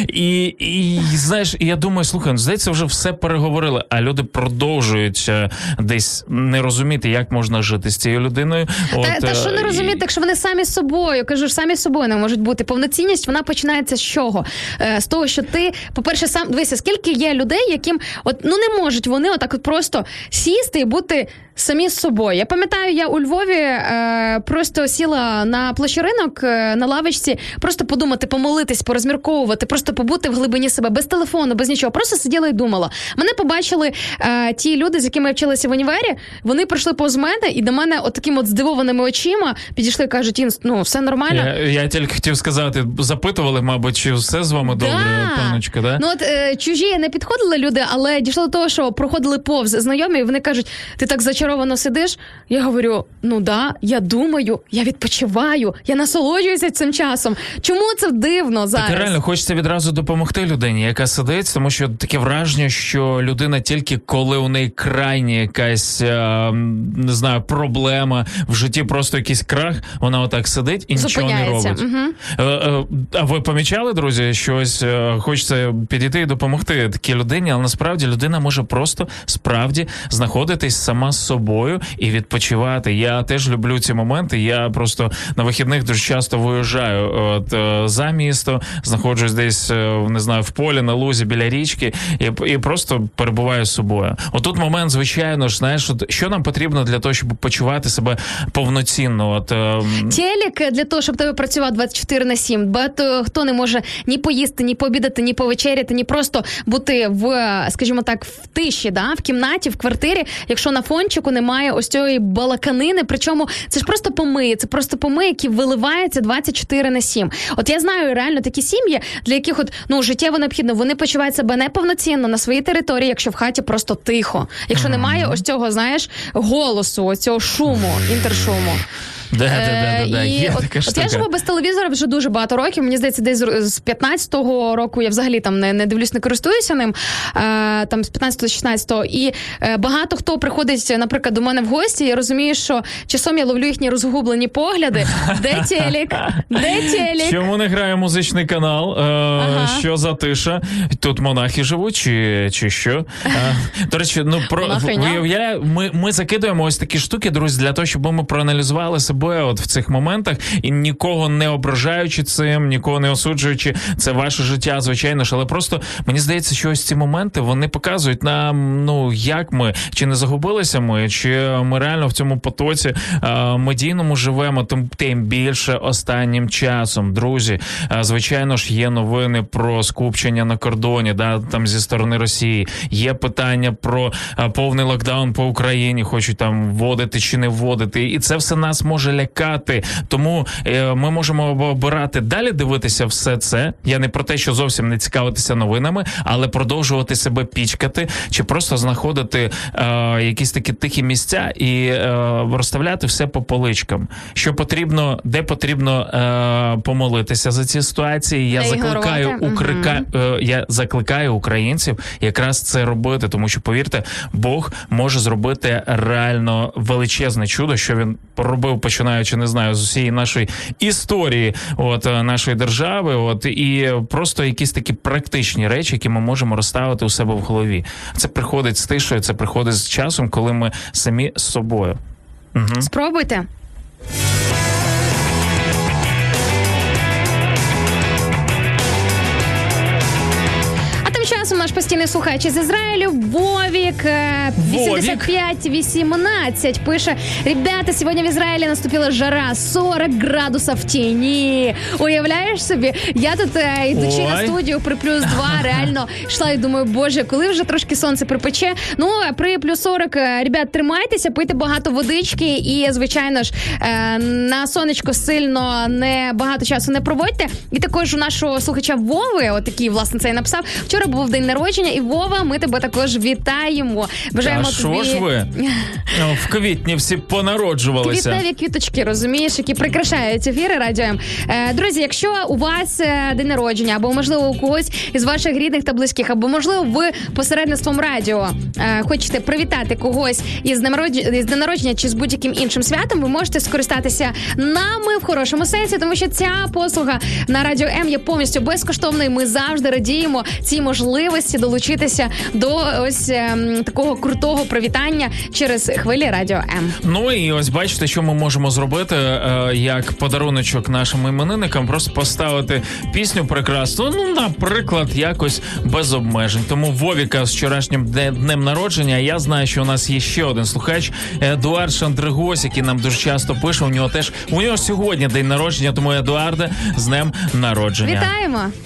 І, і знаєш, я думаю, слухай, ну, здається, вже все переговорили, а люди продовжують десь не розуміти, як можна жити з цією людиною. Та, От, та е, що не і- розуміти, якщо вони самі з собою, кажу самі з собою не можуть бути. Повноцінність вона починається з чого? Е, з того, що ти, по-перше, сам дивися, скільки є людей, яким от ну не можуть вони отак от просто сісти і бути самі з собою. Я пам'ятаю, я у Львові е, просто сіла на площі ринок е, на лавочці, просто подумати, помолитись, порозмірковувати, просто побути в глибині себе без телефону, без нічого. Просто сиділа і думала. Мене побачили е, ті люди, з якими я вчилася в універі. Вони прийшли повз мене і до мене от таким от здивованими очима підійшли і кажуть: «Ін, ну все нормально. Я, я тільки хотів сказати, запитували, мабуть, чи все з вами добре, паночка, да? Ну от е, чужі не підходили люди, але дійшло до того, що проходили повз знайомі, і вони кажуть: ти так зачаровано сидиш. Я говорю: ну да, я думаю, я відпочиваю, я насолоджуюся цим часом. Чому це дивно зараз? Так реально хочеться відразу допомогти людині, яка сидить, тому що таке враження, що людина тільки коли у неї крайня якась е, не знаю, проблема в житті, просто якийсь крах, вона отак сидить і нічого не робить. Е, А ви помічали, друзі, що ось е, хочеться підійти і допомогти такій людині, але насправді людина може просто справді знаходитись сама з собою і відпочивати. Я теж люблю ці моменти. Я просто на вихідних дуже часто виїжджаю от, за місто, знаходжусь десь не знаю в полі, на лузі біля річки, і, і просто перебуваю з собою. Отут момент, звичайно ж, знаєш, От що нам потрібно для того, щоб почувати себе повноцінно? От ем, Телек для того, щоб тебе працював 24 на 7. Багато хто не може ні поїсти, ні пообідати, ні повечеряти, ні просто бути в, скажімо так, в тиші, да, в кімнаті, в квартирі, якщо на фончику немає ось цієї балаканини. Причому це ж просто помиї, це просто помиї, які виливаються 24 на 7. От я знаю реально такі сім'ї, для яких от ну життєво необхідно, вони почувають себе неповноцінно на своїй території, якщо в хаті просто тихо, якщо немає ось цього, знаєш, голосу, оцього цього шуму, інтершуму. Да, да, да, да, да. Е, і Є от, така от штука. я живу без телевізора вже дуже багато років. Мені здається, десь з- з 15-го року я взагалі там не, не дивлюсь, не користуюся ним. Е, там з 15-16-го. І е, багато хто приходить, наприклад, до мене в гості. Я розумію, що часом я ловлю їхні розгублені погляди. Де телек? Де телек? Чому не грає музичний канал? Е, Що за тиша? Тут монахи живуть, чи, чи що? Е, до речі, ну про Монахиня? виявляє, ми, ми закидуємо ось такі штуки, друзі, для того, щоб ми проаналізували себе от в цих моментах і нікого не ображаючи цим, нікого не осуджуючи. Це ваше життя, звичайно ж, але просто мені здається, що ось ці моменти вони показують нам, ну як ми чи не загубилися ми, чи ми реально в цьому потоці е, медійному живемо, тим тим більше останнім часом. Друзі, е, звичайно ж, є новини про скупчення на кордоні, да там зі сторони Росії. Є питання про е, повний локдаун по Україні, хочуть там вводити чи не вводити, і це все нас може лякати. Тому е, ми можемо обирати далі дивитися все це. Я не про те, що зовсім не цікавитися новинами, але продовжувати себе пічкати, чи просто знаходити е, якісь такі тихі місця і е, розставляти все по поличкам. Що потрібно, де потрібно е, помолитися за ці ситуації. Я закликаю укрика, е, я закликаю українців якраз це робити, тому що повірте, Бог може зробити реально величезне чудо, що він робив, починаючи не знаю з усієї нашої історії, от е, нашої держави. От і просто якісь такі практичні речі, які ми можемо розставити у себе в голові. Це приходить з тишою, це приходить з часом, коли ми самі з собою. Угу. Спробуйте. Часом наш постійний слухач із Ізраїлю Вовік е, 85-18 пише: Ребята, сьогодні в Ізраїлі наступила жара 40 градусів в тіні. Уявляєш собі? Я тут е, йдучи на студію при плюс 2 реально йшла і думаю, боже, коли вже трошки сонце припече. Ну при плюс 40, е, ребят, тримайтеся, пийте багато водички і, звичайно ж, е, на сонечко сильно не багато часу не проводьте. І також у нашого слухача Вови, от який власне це і написав. Вчора був день народження, і Вова, ми тебе також вітаємо. Бажаємо А що тобі ж ви в квітні всі понароджувалися? Квітневі квіточки, розумієш, які прикрашають ефіри радіо. М. Е, друзі, якщо у вас е, день народження, або можливо у когось із ваших рідних та близьких, або можливо ви посередництвом радіо е, хочете привітати когось із днем народження, народження чи з будь-яким іншим святом, ви можете скористатися нами в хорошому сенсі, тому що ця послуга на радіо М є повністю безкоштовною. Ми завжди радіємо цій можливості долучитися до ось ем, такого крутого привітання через хвилі радіо М. Ну і ось бачите, що ми можемо зробити е, як подаруночок нашим іменинникам, просто поставити пісню прекрасну. Ну, наприклад, якось без обмежень. Тому Вовіка з вчорашнім днем народження. Я знаю, що у нас є ще один слухач Едуард Шандригось, який нам дуже часто пише. У нього теж у нього сьогодні день народження. Тому Едуарде з днем народження. Вітаємо!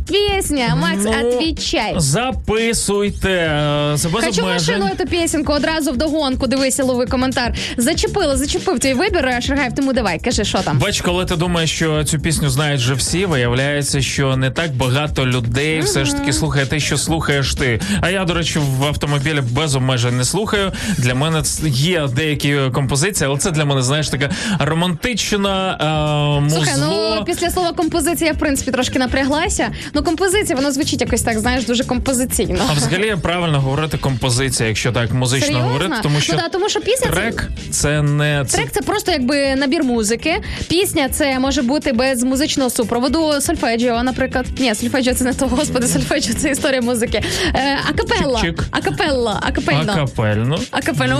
пісня? Макс, Ну, отвічай. Записуйте. е, без Хочу обмежень. машину эту пісеньку одразу вдогонку. Дивися, лови коментар. Зачепила, зачепив твій вибір, Шаргаєв, тому давай, кажи, що там. Бач, коли ти думаєш, що цю пісню знають вже всі, виявляється, що не так багато людей все ж таки слухає те, що слухаєш ти. А я, до речі, в автомобілі без обмежень не слухаю. Для мене є деякі композиції, але це для мене, знаєш, така романтична е, Слухай, ну після слова композиція я в принципі трошки напряглася. Ну композиція, воно звучить якось так, знаєш, дуже композиційно. А взагалі правильно говорити композиція, якщо так музично Серйозно? говорити, тому що ну, да, тому що пісня трек це не це Трек це просто якби набір музики. Пісня це може бути без музичного супроводу. Сольфеджіо, наприклад. Ні, сольфеджіо це не то, господи, сольфеджіо це історія музики. Е, акапелла. Чик-чик. Акапелла. Акапельно. акапельно. Акапельно.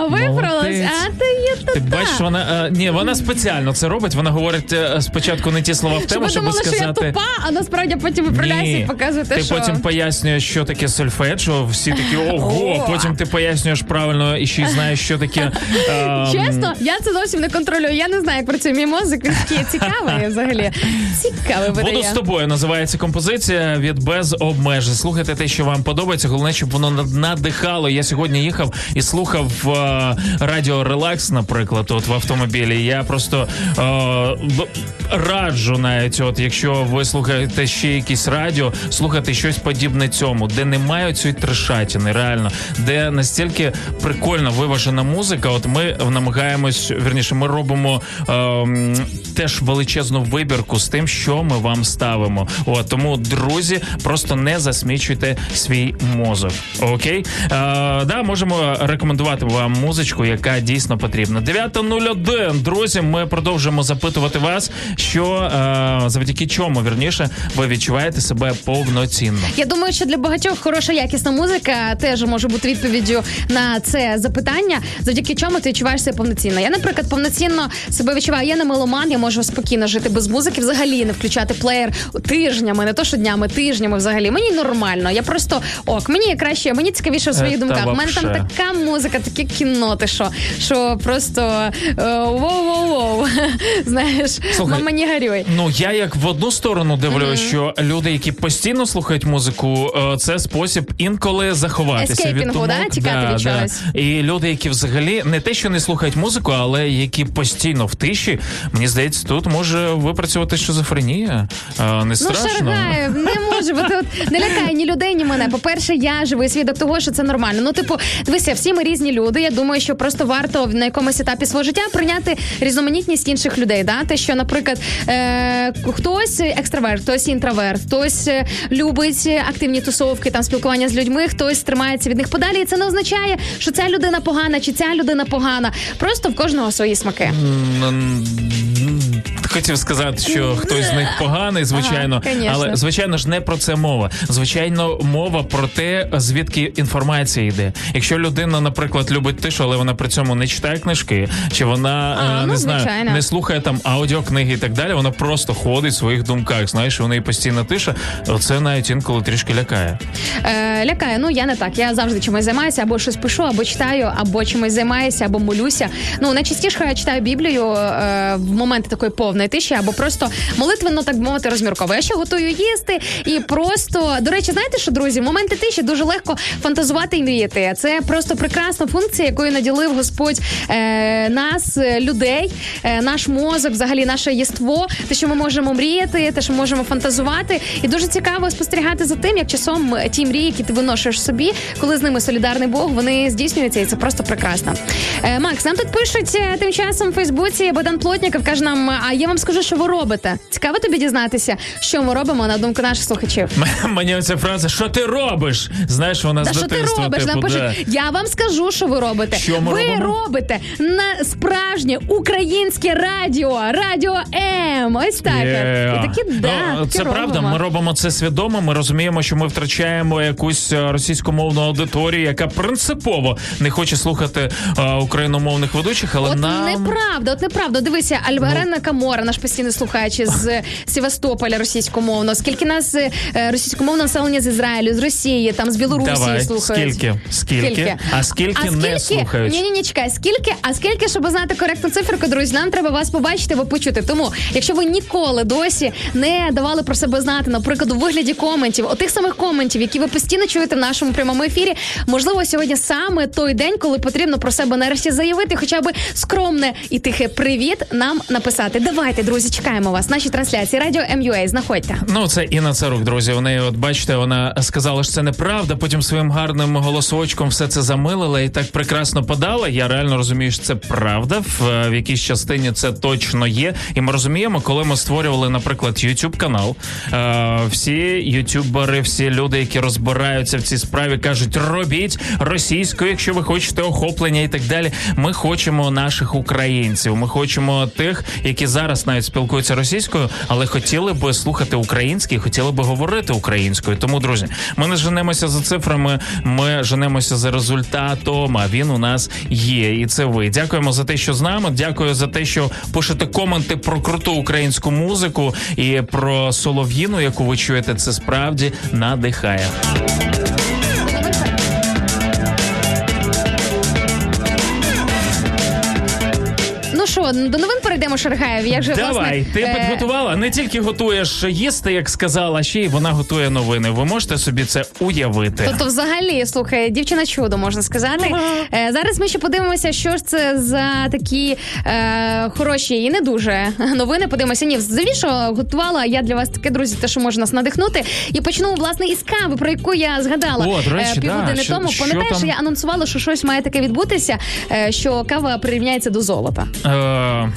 О, виправилась. А ти є то Ти бачиш, вона е, ні, вона спеціально це робить. Вона говорить е, спочатку не ті слова в тему, щоб думали, що я тупа, а насправді потім виправляюся і показуєте, ти що... потім пояснюєш, що таке сольфеджіо, всі такі ого. О. Потім ти пояснюєш правильно і ще й знаєш, що таке. ем, Чесно, я це зовсім не контролюю. Я не знаю, як працює мій мозок. Такий Цікавий взагалі. Цікавий Буду з тобою. Називається композиція від без обмежень. Слухайте те, що вам подобається. Головне, щоб воно надихало. Я сьогодні їхав і слухав е, радіо Релакс, наприклад, от в автомобілі. Я просто е, раджу навіть, от якщо ви слухаєте ще якісь радіо, слухати щось подібне цьому, де немає цієї трешатіни, реально, де настільки прикольно виважена музика. От ми намагаємось, верніше, ми робимо ем, теж величезну вибірку з тим, що ми вам ставимо. От тому, друзі, просто не засмічуйте свій мозок. Окей? Е, да, можемо рекомендувати вам музичку, яка дійсно потрібна. 9.01, друзі. Ми продовжуємо запитувати вас, що е, завдяки чому вірніше ви відчуваєте себе повноцінно. Я думаю, що для багатьох хороша якісна музика теж може бути відповіддю на це запитання, завдяки чому ти відчуваєш себе повноцінно. Я, наприклад, повноцінно себе відчуваю. Я не меломан, я можу спокійно жити без музики, взагалі не включати плеєр тижнями, не то що днями, тижнями взагалі. Мені нормально. Я просто ок, мені краще, мені цікавіше в своїх думках. У мене там така музика, таке кіно, ти що, що просто е, воу-воу-воу. Знаєш, Слухай, мені горюй. Ну я як в одну сторону дивлюсь, що люди, які постійно слухають музику, е, це спосіб інколи заховатися від думок. да? Тікати від чогось. І люди, які взагалі не те, що не слухають музику, але які постійно в тиші, мені здається, тут може випрацювати шизофренія. Е, Не страшно. Ну, Шаргаєв, не може бути. От, не лякає ні людей, ні мене. По-перше, я живий свідок того, що це нормально. Ну, типу, дивися, всі ми різні люди. Я думаю, що просто варто на якомусь етапі свого життя прийняти різноманітність інших людей. Да? Те, що, наприклад, е- хтось екстраверт, хтось інтроверт, хтось е, любить активні тусовки, там спілкування з людьми, хтось тримається від них подалі. І це не означає, що ця людина погана чи ця людина погана. Просто в кожного свої смаки. Хотів сказати, що хтось з них поганий, звичайно, Ага, але звичайно ж не про це мова. Звичайно, мова про те, звідки інформація йде. Якщо людина, наприклад, любить тишу, але вона при цьому не читає книжки, чи вона А, е, ну, не знаю, не слухає там аудіокниги і так далі, вона просто ходить в своїх думках. Знаєш, у неї постійна тиша. Оце навіть інколи трішки лякає. Е, лякає. Ну я не так. Я завжди чимось займаюся, або щось пишу, або читаю, або чимось займаюся, або молюся. Ну найчастіше я читаю Біблію е, в моменти такої повної тиші, або просто молитвенно, так мовити, розмірковую. Я ще готую їсти і просто до речі, знаєте, що друзі, моменти тиші дуже легко фантазувати і мріяти. Це просто прекрасна функція, якою наділив Господь е, нас, е, людей, е, наш мозок, взагалі наше єство, те, що ми можемо мріяти, те, що ми можемо фантазувати. І дуже цікаво спостерігати за тим, як часом ті мрії, які ти виношуєш собі, коли з ними солідарний Бог, вони здійснюються, і це просто прекрасно. Е, Макс, нам тут пишуть е, тим часом в Фейсбуці Богдан Плотніков каже нам: а я вам скажу, що ви робите. Цікаво тобі дізнатися, що ми робимо на думку наших слухачів. Мені оця фраза, що ти робиш? Знаєш, вона Та з що ти робиш? Типу, да. я вам скажу, що ви робите. Що ми ви робимо? робите на справжнє українське радіо, радіо М. Ось так. Є. І такі да, Ну, таки це правда. Ми робимо це свідомо. Ми розуміємо, що ми втрачаємо якусь е, російськомовну аудиторію, яка принципово не хоче слухати е, україномовних ведучих, але От нам неправда, от неправда. Дивися, Альварена Камора, наш постійний слухач з Севастополя російськомовно. Скільки нас е, російськомовне населення з Ізраїлю, з Росії, там з Білорусі Давай, слухають. скільки? Скільки? А скільки не слухають? Ні, ні, ні, чекай. Скільки? А скільки, щоб знати коректну циферку, друзі, нам треба вас побачити, ви почути. Тому, якщо ви ніколи досі не давали про себе знати, наприклад, у вигляді коментів, отих самих коментів, які ви постійно чуєте в нашому прямому ефірі, можливо, сьогодні саме той день, коли потрібно про себе нарешті заявити, хоча б скромне і тихе привіт нам написати. Давайте, друзі, чекаємо вас. Наші трансляції Радіо МЮА. Знаходьте. Ну, це Інна Царук, друзі. У неї, от бачите, вона сказала, що це неправда. Потім своїм гарним голосочком все це замилила і так прекрасно подала. Я реально розумію, що це правда. В, в якійсь частині це точно є. І ми розуміємо, коли ми створювали, наприклад, youtube канал. Е, всі ютубери, всі люди, які розбираються в цій справі, кажуть: робіть російською, якщо ви хочете охоплення і так далі. Ми хочемо наших українців. Ми хочемо тих, які зараз навіть спілкуються російською, але хотіли би слухати український, хотіли би говорити українською. Тому, друзі, ми не женемося за цифрами, ми женемося за результатом. А він у нас є. І це ви. Дякуємо за те, що з нами. Дякую за те, що пишете коменти про круту українську музику і про солов'їну, яку ви чуєте. Це справді надихає. Ну що, до новин перейдемо, Шаргаєв. Як же Давай, власне, ти е, підготувала. Не тільки готуєш їсти, як сказала, ще й вона готує новини. Ви можете собі це уявити. Тобто, взагалі, слухай, дівчина чудо можна сказати. Е, зараз ми ще подивимося, що ж це за такі е, хороші і не дуже новини. Подивимося. Ні, що готувала я для вас таке, друзі, те, що може нас надихнути. І почну власне із кави, про яку я згадала О, до речі, е, півгодини да, тому. що Пам'ятаєш, там? я анонсувала, що щось має таке відбутися, е, що кава прирівняється до золота. Е,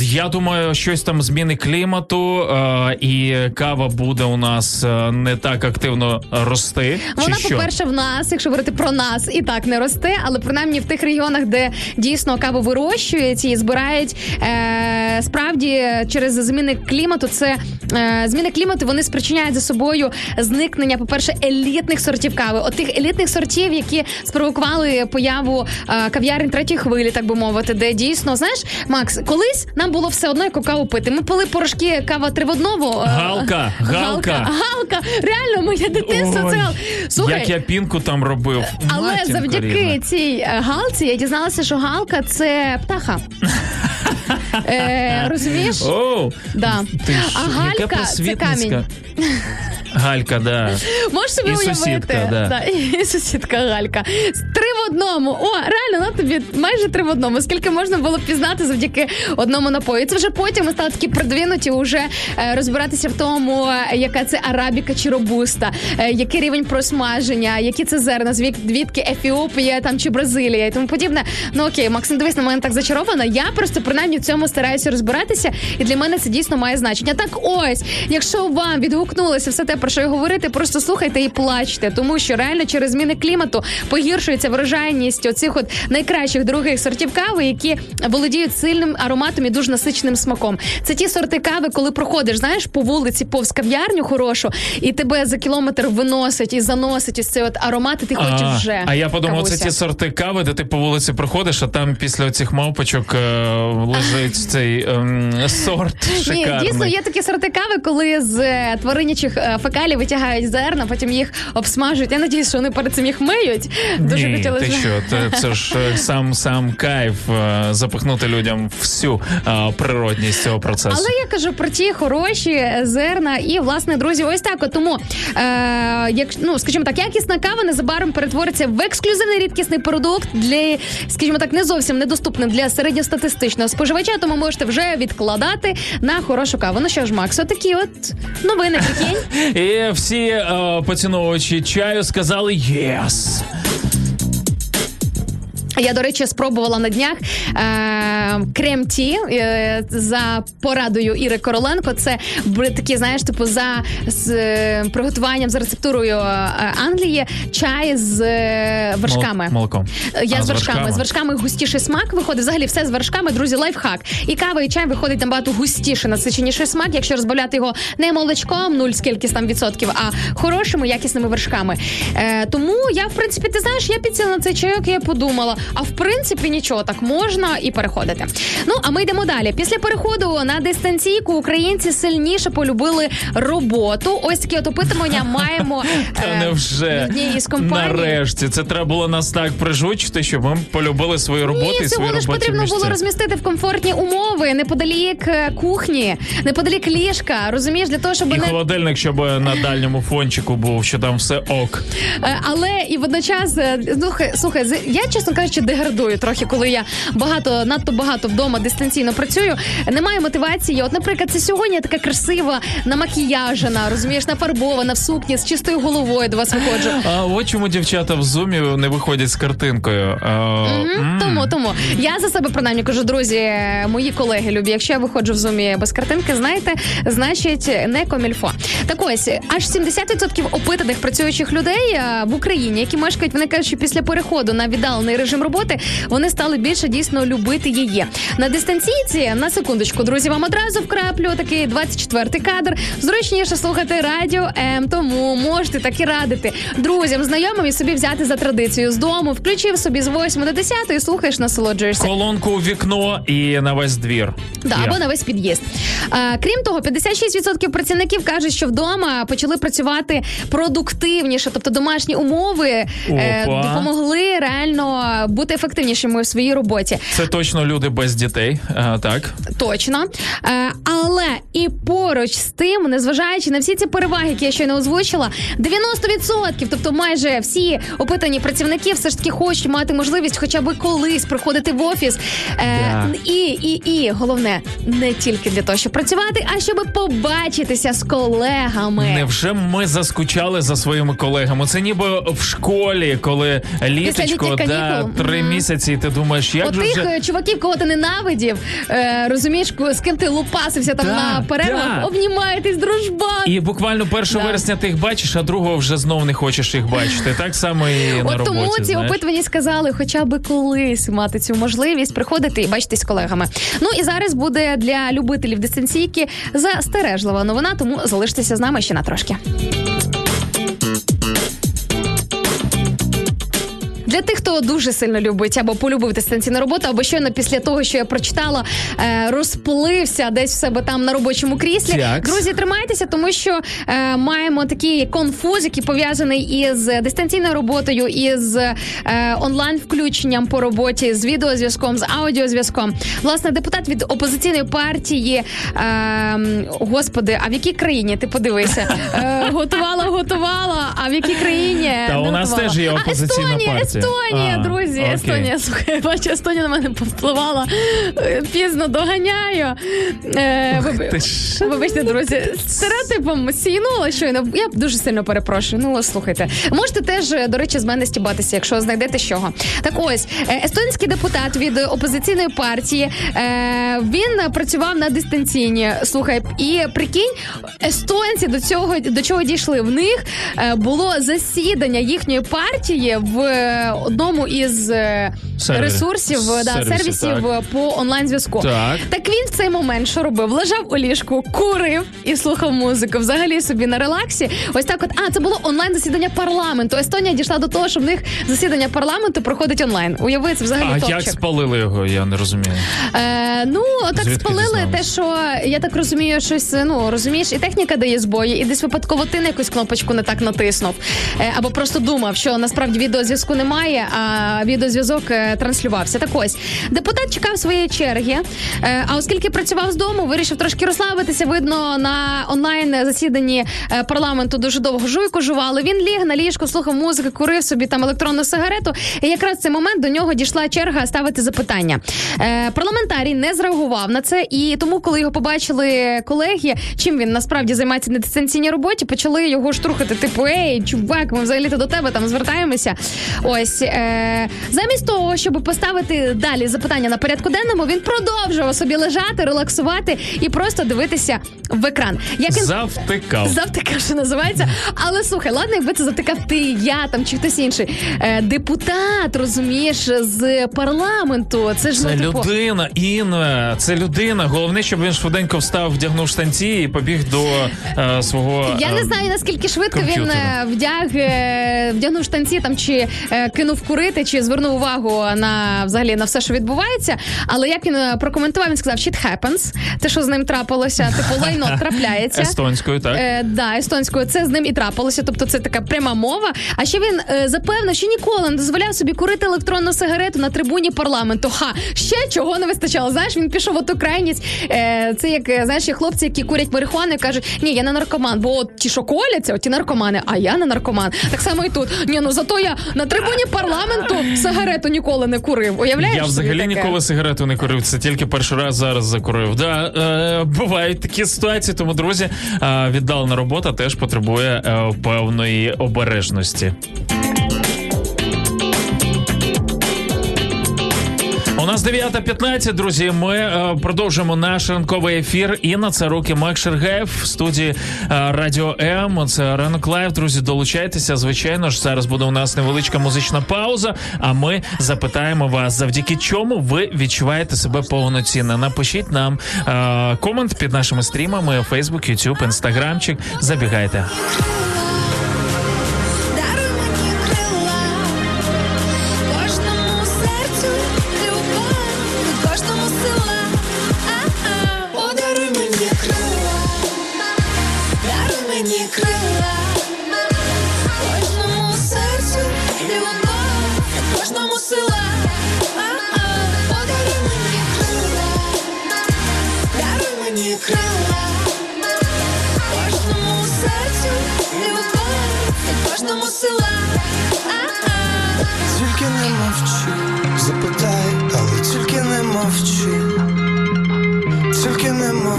я думаю, щось там зміни клімату, е, і кава буде у нас е, не так активно рости. Вона, чи що? по-перше, в нас, якщо говорити про нас, і так не росте, але принаймні в тих регіонах, де дійсно каву вирощують і збирають, е, справді через зміни клімату, це зміни клімату вони спричиняють за собою зникнення, по-перше, елітних сортів кави. От тих елітних сортів, які спровокували появу е, кав'ярень третьої хвилі, так би мовити, де дійсно, знаєш, Макс, колись нам було все одно яку каву пити. Ми пили порошки кава три в одному. е, Галка, галка. Галка. Реально, моє дитинство це гал- Слухай, Як я пінку там робив. але Матінко завдяки рідна. цій е, галці я дізналася, що галка це птаха. е, розумієш? Оу, Да. ти А яка галька це просвітницька. камінь. Галька, да. Можеш собі І уявити? сусідка, да. І сусідка Галька. Три в одному. О, реально, на тобі майже три в одному. Скільки можна було пізнати завдяки одному напою. І Це вже потім ми стали такі продвинуті, уже е, розбиратися в тому, е, яка це арабіка чи робуста, е, який рівень просмаження, які це зерна, звідки Ефіопія там чи Бразилія і тому подібне. Ну окей, Максим, дивись на мене так зачарована. Я просто принаймні в цьому стараюся розбиратися, і для мене це дійсно має значення. Так, ось, якщо вам відгукнулося все те, про що я говорити, просто слухайте і плачте, тому що реально через зміни клімату погіршується врожайність оцих от найкращих других сортів кави, які володіють сильним ароматом і дуже насиченим смаком. Це ті сорти кави, коли проходиш, знаєш, по вулиці повз кав'ярню хорошу, і тебе за кілометр виносить і заносить ось цей от аромат, і ти хочеш А, вже. а я подумав, це ті сорти кави, де ти по вулиці проходиш, а там після цих мавпочок е, лежить цей ем, сорт Ні, дійсно є такі сорти кави, коли з е, твариннячих фекалій витягають зерна, потім їх обсмажують. Я надіюсь, що вони перед цим їх миють. Дуже Ні, хотілося. ти що, це, це ж е, сам сам кайф е, запихнути людям всю е, природність цього процесу. Але я кажу про ті хороші зерна і власне друзі, ось так. От тому, е, як ну скажімо так, якісна кава незабаром перетвориться в ексклюзивний рідкісний продукт для, скажімо так, не зовсім недоступним для середньостатистичного споживача. Тому можете вже відкладати на хорошу каву. Ну що ж, Макс, отакі от новини. Прикинь. І всі е, поціновувачі чаю сказали єс. Я, до речі, спробувала на днях е, крем-ті е, за порадою Іри Короленко. Це були такі, знаєш, типу за з е, приготуванням за рецептурою е, Англії чай з е, вершками. Молоком. Е, Я А, з з вершками. вершками. З вершками густіший смак виходить. Взагалі, все з вершками, друзі, лайфхак. І кава, і чай виходить набагато густіше, насиченіший смак, якщо розбавляти його не молочком, нуль скільки там відсотків, а хорошими, якісними вершками. Е, тому я, в принципі, ти знаєш, я підсіла на цей чайок, і я подумала, а в принципі нічого, так можна і переходити. Ну а ми йдемо далі. Після переходу на дистанційку українці сильніше полюбили роботу. Ось такі от опитування маємо. Та е, однієї з компаній. нарешті це треба було нас так прижучити, щоб ми полюбили свою роботу Ні, і свої робочі потрібно місця. було розмістити в комфортні умови неподалік е, кухні, неподалік ліжка. Розумієш, для того, щоб І не холодильник, щоб на дальньому фончику був, що там все ок. Е, Але і водночас, е, слухай, я чесно кажучи, деградую трохи, коли я багато, надто багато вдома дистанційно працюю. Немає мотивації. От, наприклад, це сьогодні я така красива, намакіяжена, розумієш, нафарбована в сукні з чистою головою до вас виходжу. А от чому дівчата в зумі не виходять з картинкою. А, м. Тому, тому я за себе принаймні кажу, друзі, мої колеги любі. Якщо я виходжу в зумі без картинки, знаєте, значить не комільфо. Так ось аж 70% опитаних працюючих людей е, в Україні, які мешкають, вони кажуть, що після переходу на віддалений режим роботи вони стали більше дійсно любити її. На дистанційці на секундочку, друзі, вам одразу вкраплю такий 24-й кадр. Зручніше слухати радіо М, тому можете так і радити друзям, знайомим і собі взяти за традицію з дому. Включив собі з 8 до 10 і слухаєш, насолоджуєшся. Колонку у вікно і на весь двір. Да, Є. або на весь під'їзд. А, крім того, 56% працівників кажуть, що вдома почали працювати продуктивніше, тобто домашні умови е, допомогли реально бути ефективнішими у своїй роботі. Це точно люди без дітей. А, так. Точно. Е, але і поруч з тим, незважаючи на всі ці переваги, які я щойно озвучила, 90%, тобто майже всі опитані працівники все ж таки хочуть мати можливість хоча б колись приходити в офіс. Е, Да. і, і, і головне, не тільки для того, щоб працювати, а щоб побачитися з колегами. Невже ми заскучали за своїми колегами? Це ніби в школі, коли літочко, да. Три місяці, і ти думаєш, як От же тих вже... чуваків, кого ти ненавидів, е, розумієш, з ким ти лупасився там Да, на перервах, да. обнімаєтесь, дружбан. І буквально 1 Да. вересня ти їх бачиш, а другого вже знов не хочеш їх бачити. Так само і на От роботі. тому ці знаєш. опитувані сказали, хоча б колись мати цю можливість приходити і бачитись з колегами. Ну і зараз буде для любителів дистанційки застережлива новина, тому залиштеся з нами ще на трошки. Для тих, хто дуже сильно любить або полюбив дистанційну роботу, або щойно після того, що я прочитала, е, розплився десь в себе там на робочому кріслі. Тякс. Друзі, тримайтеся, тому що е, маємо такий конфуз, який пов'язаний із дистанційною роботою, із е, онлайн включенням по роботі, з відеозв'язком, з аудіозв'язком. Власне, депутат від опозиційної партії, е, господи, а в якій країні ти подивися? Е, готувала, готувала. А в якій країні Та у нас теж є опозиційна партія. Естонія, А, друзі, окей. Естонія. Слухай, бачу, Естонія на мене повпливала. Е, Пізно доганяю. Е, ти ж. Вибачте, друзі, стереотипом сійнула щойно. Я дуже сильно перепрошую. Ну, слухайте. Можете теж, е, до речі, з мене стібатися, якщо знайдете чого. Так ось, е, естонський депутат від опозиційної партії. е, Він працював на дистанційні. Слухай, і прикинь, естонці до цього до чого дійшли. В них було засідання їхньої партії в одному із е, Сервері. ресурсів да, Сервісів, сервісів так. по онлайн зв'язку. Так. Так він в цей момент що робив? Лежав у ліжку, курив і слухав музику. Взагалі собі на релаксі. Ось так, от а це було онлайн засідання парламенту. Естонія дійшла до того, що в них засідання парламенту проходить онлайн. Уяви, це взагалі А топчик. як спалили його, я не розумію. Е, ну так Звідки спалили те, що я так розумію, щось ну розумієш, і техніка дає збої, і десь випадково ти на якусь кнопочку не так натиснув. Е, або просто думав, що насправді відеозв'язку немає, а відеозв'язок е, транслювався. Так ось депутат чекав своєї черги. Е, а оскільки працював з дому, вирішив трошки розслабитися. Видно, на онлайн засіданні е, парламенту дуже довго жуйку жували. Він ліг на ліжко, слухав музики, курив собі там електронну сигарету. І якраз в цей момент до нього дійшла черга ставити запитання. Парламентарій не зреагував на це, і тому, коли його побачили колеги, чим він насправді займається на дистанційній роботі, почали його штурхати. Типу, ей, чувак, ми взагалі то до тебе там звертаємося. Ось е, замість того, щоб поставити далі запитання на порядку денному, він продовжував собі лежати, релаксувати і просто дивитися в екран. Як він Завтикав. Завтикав, що називається. Але слухай, ладно, якби це затикав ти, я там чи хтось інший. Е, депутат, розумієш, з парламенту. Це ж Це ну, типу, людина, Інна, це людина. Головне, щоб він швиденько встав, вдягнув штанці і побіг до е, свого. Я е, не знаю наскільки швидко він комп'ютера. е, вдяг, е, вдягнув штанці там чи е, кинув курити, чи звернув увагу на взагалі на все, що відбувається. Але як він е, прокоментував, він сказав shit happens, те, що з ним трапилося, типу лайно трапляється. Естонською, так. Е, да, естонською це з ним і трапилося. Тобто це така пряма мова. А ще він е, запевнив, що ніколи не дозволяв собі курити електронну сигарету на трибуні парламенту. Ха, ще чого не вистачало. Знаєш, він пішов ту крайність. Е, це як е, знаєш, є хлопці, які курять марихуану і кажуть, ні, я не наркоман, бо от ті, що коляться, от ті наркомани, а я не наркоман. Так само і тут. Ні, ну зато я на трибуні парламенту сигарету ніколи не курив. Уявляєш? Я взагалі таке? ніколи сигарету не курив. Це тільки перший раз зараз закурив. Да, е, бувають такі ситуації, тому друзі, е, віддалена робота теж потребує е, певної обережності. У нас 9.15, друзі. Ми е, продовжуємо наш ранковий ефір. Інна Царук і Макс Шаргаєв в студії е, Радіо М. Це ранок live. Друзі, долучайтеся. Звичайно ж, зараз буде у нас невеличка музична пауза. А ми запитаємо вас, завдяки чому ви відчуваєте себе повноцінно. Напишіть нам е, комент під нашими стрімами: Facebook, YouTube, Instagramчик. Забігайте.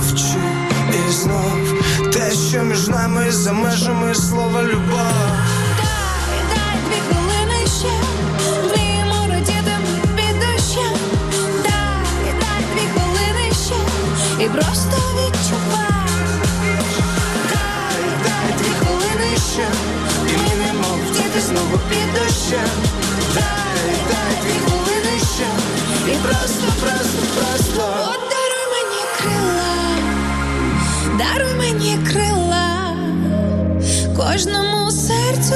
Мовчи, і знов те, що між нами за межами слова любов. Дай, дай дві і просто відчувай. Дай, дай дві хвилини ще, і ми не мовчати знову під дощем. Дай, дай дві хвилини ще, і просто, просто, просто. Даруй мені крила, кожному серцю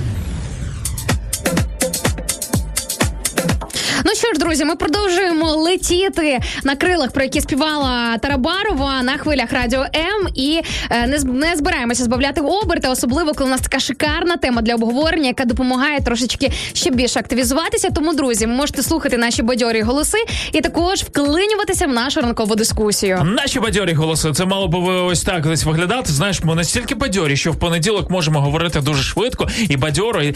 Друзі, ми продовжуємо летіти на крилах, про які співала Тарабарова на хвилях Радіо М. І е, не, не збираємося збавляти оберти, особливо коли у нас така шикарна тема для обговорення, яка допомагає трошечки ще більше активізуватися. Тому, друзі, можете слухати наші бадьорі голоси і також вклинюватися в нашу ранкову дискусію. Наші бадьорі голоси, це мало би ось так десь виглядати. Знаєш, ми настільки бадьорі, що в понеділок можемо говорити дуже швидко і бадьоро е,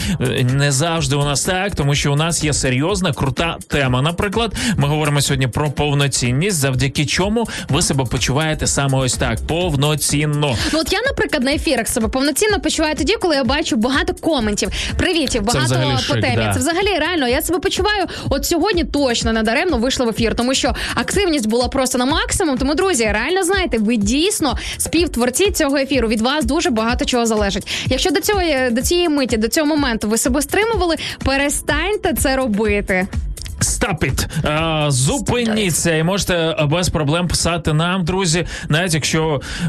не завжди у нас так, тому що у нас є серйозна, крута тема. Наприклад, ми говоримо сьогодні про повноцінність, завдяки чому ви себе почуваєте саме ось так повноцінно. Ну от я, наприклад, на ефірах себе повноцінно почуваю тоді, коли я бачу багато коментів, привітів, багато по шик, темі. да. Це взагалі реально. Я себе почуваю. От сьогодні точно не даремно вийшла в ефір, тому що активність була просто на максимум. Тому, друзі, реально знаєте, ви дійсно співтворці цього ефіру. Від вас дуже багато чого залежить. Якщо до цього до цієї миті, до цього моменту ви себе стримували, перестаньте це робити. Stop it. Е, зупиніться і можете без проблем писати нам, друзі. Навіть якщо е,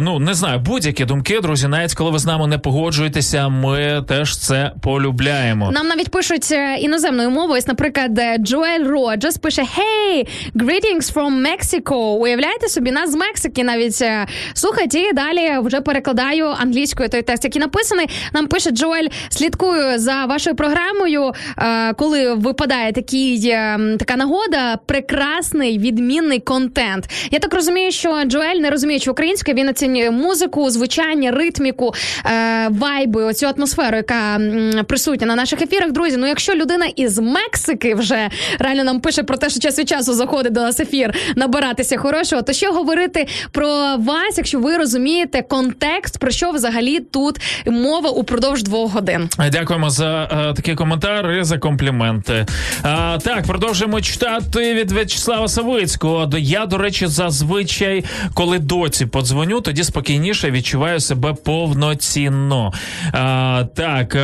ну не знаю, будь-які думки, друзі, навіть коли ви з нами не погоджуєтеся, ми теж це полюбляємо. Нам навіть пишуть е, іноземною мовою. Ось, Наприклад, е, Джоель Роджес пише: Hey, greetings from Mexico. Уявляєте собі, нас з Мексики навіть е, слухайте, і далі вже перекладаю англійською той текст, який написаний. Нам пише Джоель, слідкую за вашою програмою. е, Коли випадає такий, е, така нагода, прекрасний відмінний контент. Я так розумію, що Джоель, не розуміючи українською, він оцінює музику, звучання, ритміку, е, вайби, оцю атмосферу, яка присутня на наших ефірах. Друзі, ну якщо людина із Мексики вже реально нам пише про те, що час від часу заходить до нас ефір набиратися хорошого, то що говорити про вас, якщо ви розумієте контекст, про що взагалі тут мова упродовж двох годин? Дякуємо за е, такий коментар і за компліменти. А, так, продовжуємо читати від В'ячеслава Савицького. Я, до речі, зазвичай, коли доці подзвоню, тоді спокійніше відчуваю себе повноцінно. А, так, е,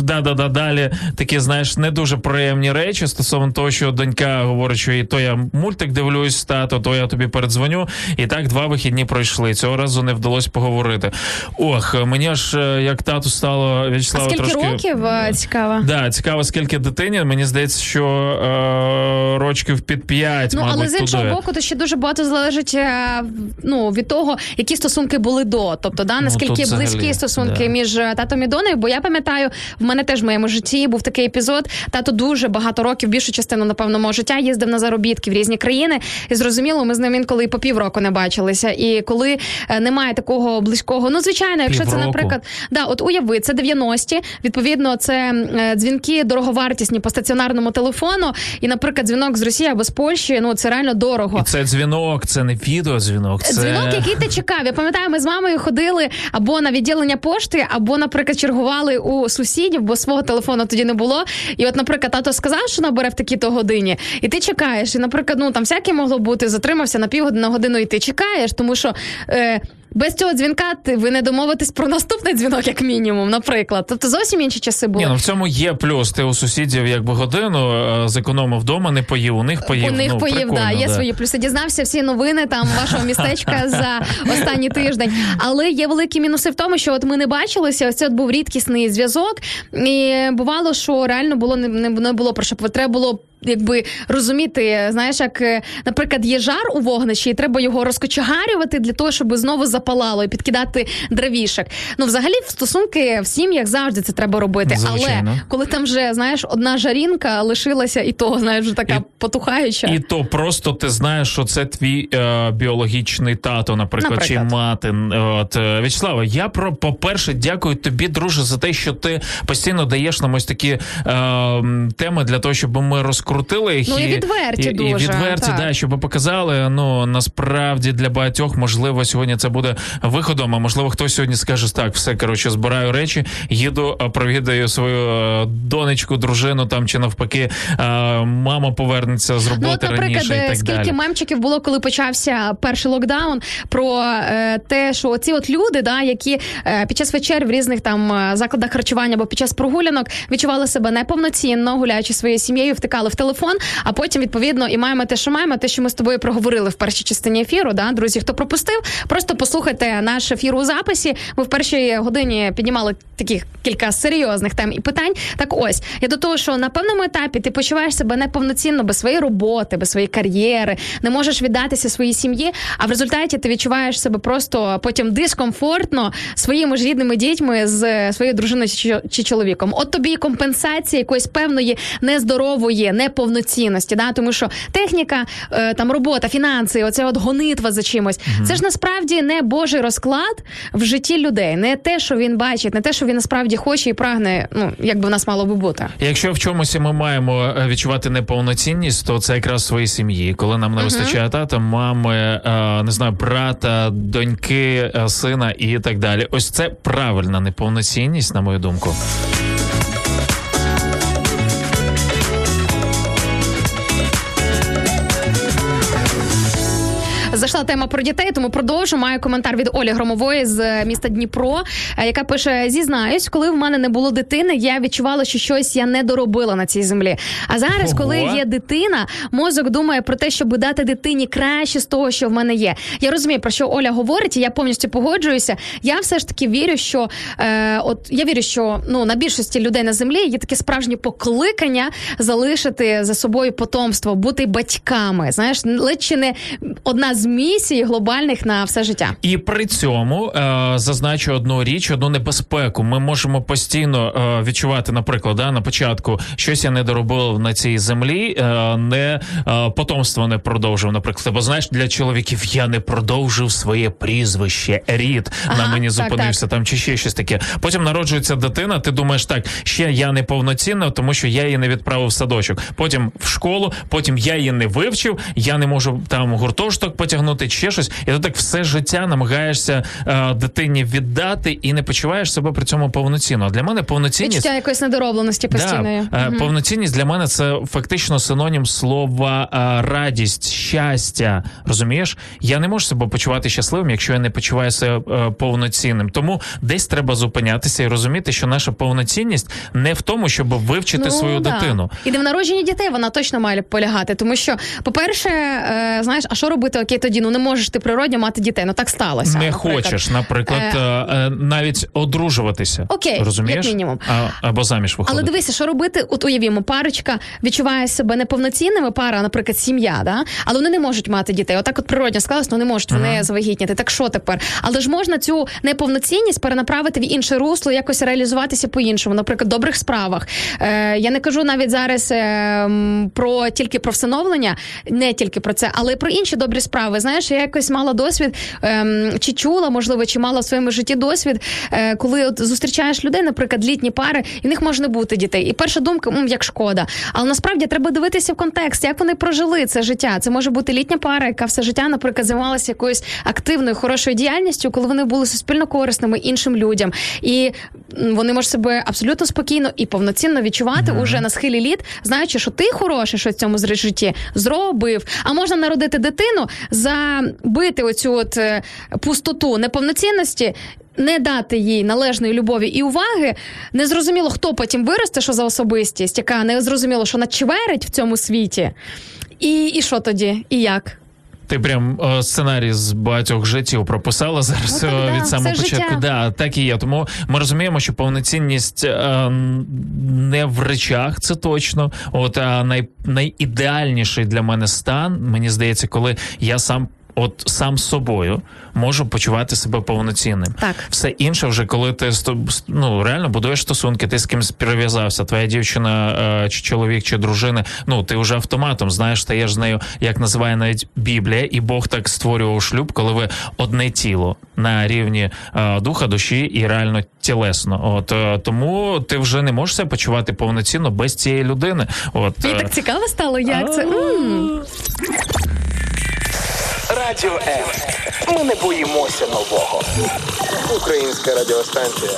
да-да-да, далі такі, знаєш, не дуже приємні речі стосовно того, що донька говорить, що і то я мультик дивлюсь, тато, то я тобі передзвоню. І так два вихідні пройшли. Цього разу не вдалося поговорити. Ох, мені аж е, як тату стало А скільки трошки. років е, цікаво? Да, цікаво, скільки дитині. Мені здається, що е, рочків під п'ять, Ну, мабуть, але з іншого туди. боку, то ще дуже багато залежить е, ну, від того, які стосунки були до. Тобто, да, наскільки Ну, взагалі, близькі стосунки да. між е, татом і донею. Бо я пам'ятаю, в мене теж в моєму житті був такий епізод. Тато дуже багато років, більшу частину, напевно, мого життя їздив на заробітки в різні країни. І зрозуміло, ми з ним інколи і по півроку не бачилися. І коли е, немає такого близького, ну звичайно, якщо це, наприклад, да, от уяви, це 90-ті, Відповідно, це дзвінки дороговартісні по стаціонарному телефону. І, наприклад, дзвінок з Росії або з Польщі, ну це реально дорого. І це дзвінок, це не відеодзвінок. Це... Дзвінок, який ти чекав. Я пам'ятаю, ми з мамою ходили або на відділення пошти, або, наприклад, чергували у сусідів, бо свого телефону тоді не було. І от, наприклад, тато сказав, що набере в такій-то годині, і ти чекаєш. І, наприклад, ну там всяке могло бути, затримався на півгодини на годину, і ти чекаєш, тому що. Е, без цього дзвінка ти ви не домовитесь про наступний дзвінок, як мінімум, наприклад. Тобто зовсім інші часи були. Ні, ну в цьому є плюс. Ти у сусідів якби годину е, зекономив вдома, не поїв. У них поїв. У них ну, поїв, да, є да. свої плюси. Дізнався всі новини там вашого містечка за останній тиждень. Але є великі мінуси в тому, що от ми не бачилися. Ось це от був рідкісний зв'язок, і бувало, що реально було не, не, не було про що треба було. Якби розуміти, знаєш, як, е, наприклад, є жар у вогнищі, і треба його розкочегарювати для того, щоб знову запалало і підкидати дровішек. Ну, взагалі, в стосунки в сім'ях завжди це треба робити. Звичайно. Але коли там вже знаєш, одна жарінка лишилася, і то знаєш, вже така І- потухаюча. І то просто ти знаєш, що це твій е, біологічний тато, наприклад, Наприклад. чи мати. От е, В'ячеслава, я про по-перше, дякую тобі, друже, за те, що ти постійно даєш нам ось такі е, теми для того, щоб ми розкрутили покрутили їх Ну, і відверті і, дуже, і відверті, так. да, щоб показали. Ну насправді для багатьох можливо сьогодні це буде виходом. А можливо, хтось сьогодні скаже так, все коротше, збираю речі, їду, провідаю свою е, донечку, дружину там чи навпаки, е, мама повернеться з роботи Ну, от, наприклад, раніше і е, так скільки далі. мемчиків було, коли почався перший локдаун, про е, те, що ці от люди, да, які е, під час вечер в різних там е, закладах харчування або під час прогулянок відчували себе неповноцінно, гуляючи своєю сім'єю, втикали в телефон, а потім відповідно і маємо те, що маємо, те, що ми з тобою проговорили в першій частині ефіру. Да, друзі, хто пропустив, просто послухайте наш ефір у записі. Ми в першій годині піднімали таких кілька серйозних тем і питань. Так ось я до того, що на певному етапі ти почуваєш себе неповноцінно без своєї роботи, без своєї кар'єри, не можеш віддатися своїй сім'ї. А в результаті ти відчуваєш себе просто потім дискомфортно своїми ж рідними дітьми з своєю дружиною чи, чоловіком. От тобі компенсація якоїсь певної нездорової неповноцінності. Да? Тому що техніка, е, там робота, фінанси, оце от гонитва за чимось. Це ж насправді не божий розклад в житті людей, не те, що він бачить, не те, що він насправді хоче і прагне. Ну як би в нас мало би бути. Якщо в чомусь ми маємо е, відчувати неповноцінність, то це якраз в своїй сім'ї. Коли нам не вистачає тата, мами, е, не знаю, брата, доньки, сина і так далі. Ось це правильна неповноцінність, на мою думку. Зайшла тема про дітей, тому продовжу. Маю коментар від Олі Громової з е, міста Дніпро, е, яка пише: зізнаюсь, коли в мене не було дитини, я відчувала, що щось я не доробила на цій землі. А зараз, Ого. коли є дитина, мозок думає про те, щоб дати дитині краще з того, що в мене є. Я розумію, про що Оля говорить, і я повністю погоджуюся. Я все ж таки вірю, що е, от я вірю, що ну на більшості людей на землі є таке справжнє покликання залишити за собою потомство, бути батьками. Знаєш, ледь чи не одна з місій глобальних на все життя. І при цьому е, зазначу одну річ, одну небезпеку. Ми можемо постійно е, відчувати, наприклад, да, на початку щось я не доробив на цій землі, е, не е, потомство не продовжив. Наприклад, бо знаєш, для чоловіків я не продовжив своє прізвище, рід на Ага, мені так, зупинився там чи ще щось таке. Потім народжується дитина. Ти думаєш, так ще я не повноцінна, тому що я її не відправив в садочок. Потім в школу, потім я її не вивчив, я не можу там гуртожиток потягнути, чи ще щось. І ти так все життя намагаєшся е, дитині віддати і не почуваєш себе при цьому повноцінно. Для мене повноцінність. Відчуття якоїсь недоробленості постійної. Да, е, Мгм. Повноцінність для мене це фактично синонім слова е, радість, щастя. Розумієш? Я не можу себе почувати щасливим, якщо я не почуваю себе е, повноцінним. Тому десь треба зупинятися і розуміти, що наша повноцінність не в тому, щоб вивчити свою Ну, да. дитину. І не в народженні дітей вона точно має полягати. Тому що, по-перше, е, знаєш, а що робити? Окей, тоді ну не можеш ти природньо мати дітей. Ну так сталося. Не наприклад. хочеш, наприклад, Е, е, е, навіть одружуватися. Окей, розумієш? як мінімум. А, або заміж Але дивися, що робити? От уявімо, парочка відчуває себе неповноцінними, пара, наприклад, сім'я, да? але вони не можуть мати дітей. Отак от природньо склалось, ну не можуть вони завагітніти. Так що тепер? Але ж можна цю неповноцінність перенаправити в інше русло, якось реалізуватися по-іншому, наприклад, в добрих справах. Е, я не кажу навіть зараз е, про тільки про всиновлення, не тільки про це, але про інші добрі справи. Знаєш, я якось мала досвід, ем, чи чула, можливо, чи мала в своєму житті досвід, е, коли от зустрічаєш людей, наприклад, літні пари, і в них може не бути дітей. І перша думка, м, як шкода. Але насправді треба дивитися в контекст, як вони прожили це життя. Це може бути літня пара, яка все життя, наприклад, займалася якоюсь активною, хорошою діяльністю, коли вони були суспільно корисними іншим людям. І вони можуть себе абсолютно спокійно і повноцінно відчувати уже на схилі літ, знаючи, що ти хороший, що в цьому житті зробив. А можна народити дитину, забити оцю от е, пустоту неповноцінності. Не дати їй належної любові і уваги, не зрозуміло, хто потім виросте, що за особистість, яка не зрозуміло, що начверить в цьому світі. І, і що тоді? І як? Ти прям е, сценарій з багатьох життів прописала зараз Ну, так, е, да, від самого початку. життя. Да, так і є. Тому ми розуміємо, що повноцінність е, не в речах, це точно. От а най, найідеальніший для мене стан, мені здається, коли я сам. От сам собою можу почувати себе повноцінним. Так. Все інше, вже коли ти ну реально будуєш стосунки, ти з кимось прив'язався, твоя дівчина е, чи чоловік, чи дружина. Ну ти вже автоматом знаєш, стаєш з нею, як називає навіть Біблія, і Бог так створював шлюб, коли ви одне тіло на рівні е, духа, душі і реально тілесно. От е, тому ти вже не можеш себе почувати повноцінно без цієї людини. От Мені так цікаво стало, як це. Радіо М. Ми не боїмося нового. Українська радіостанція.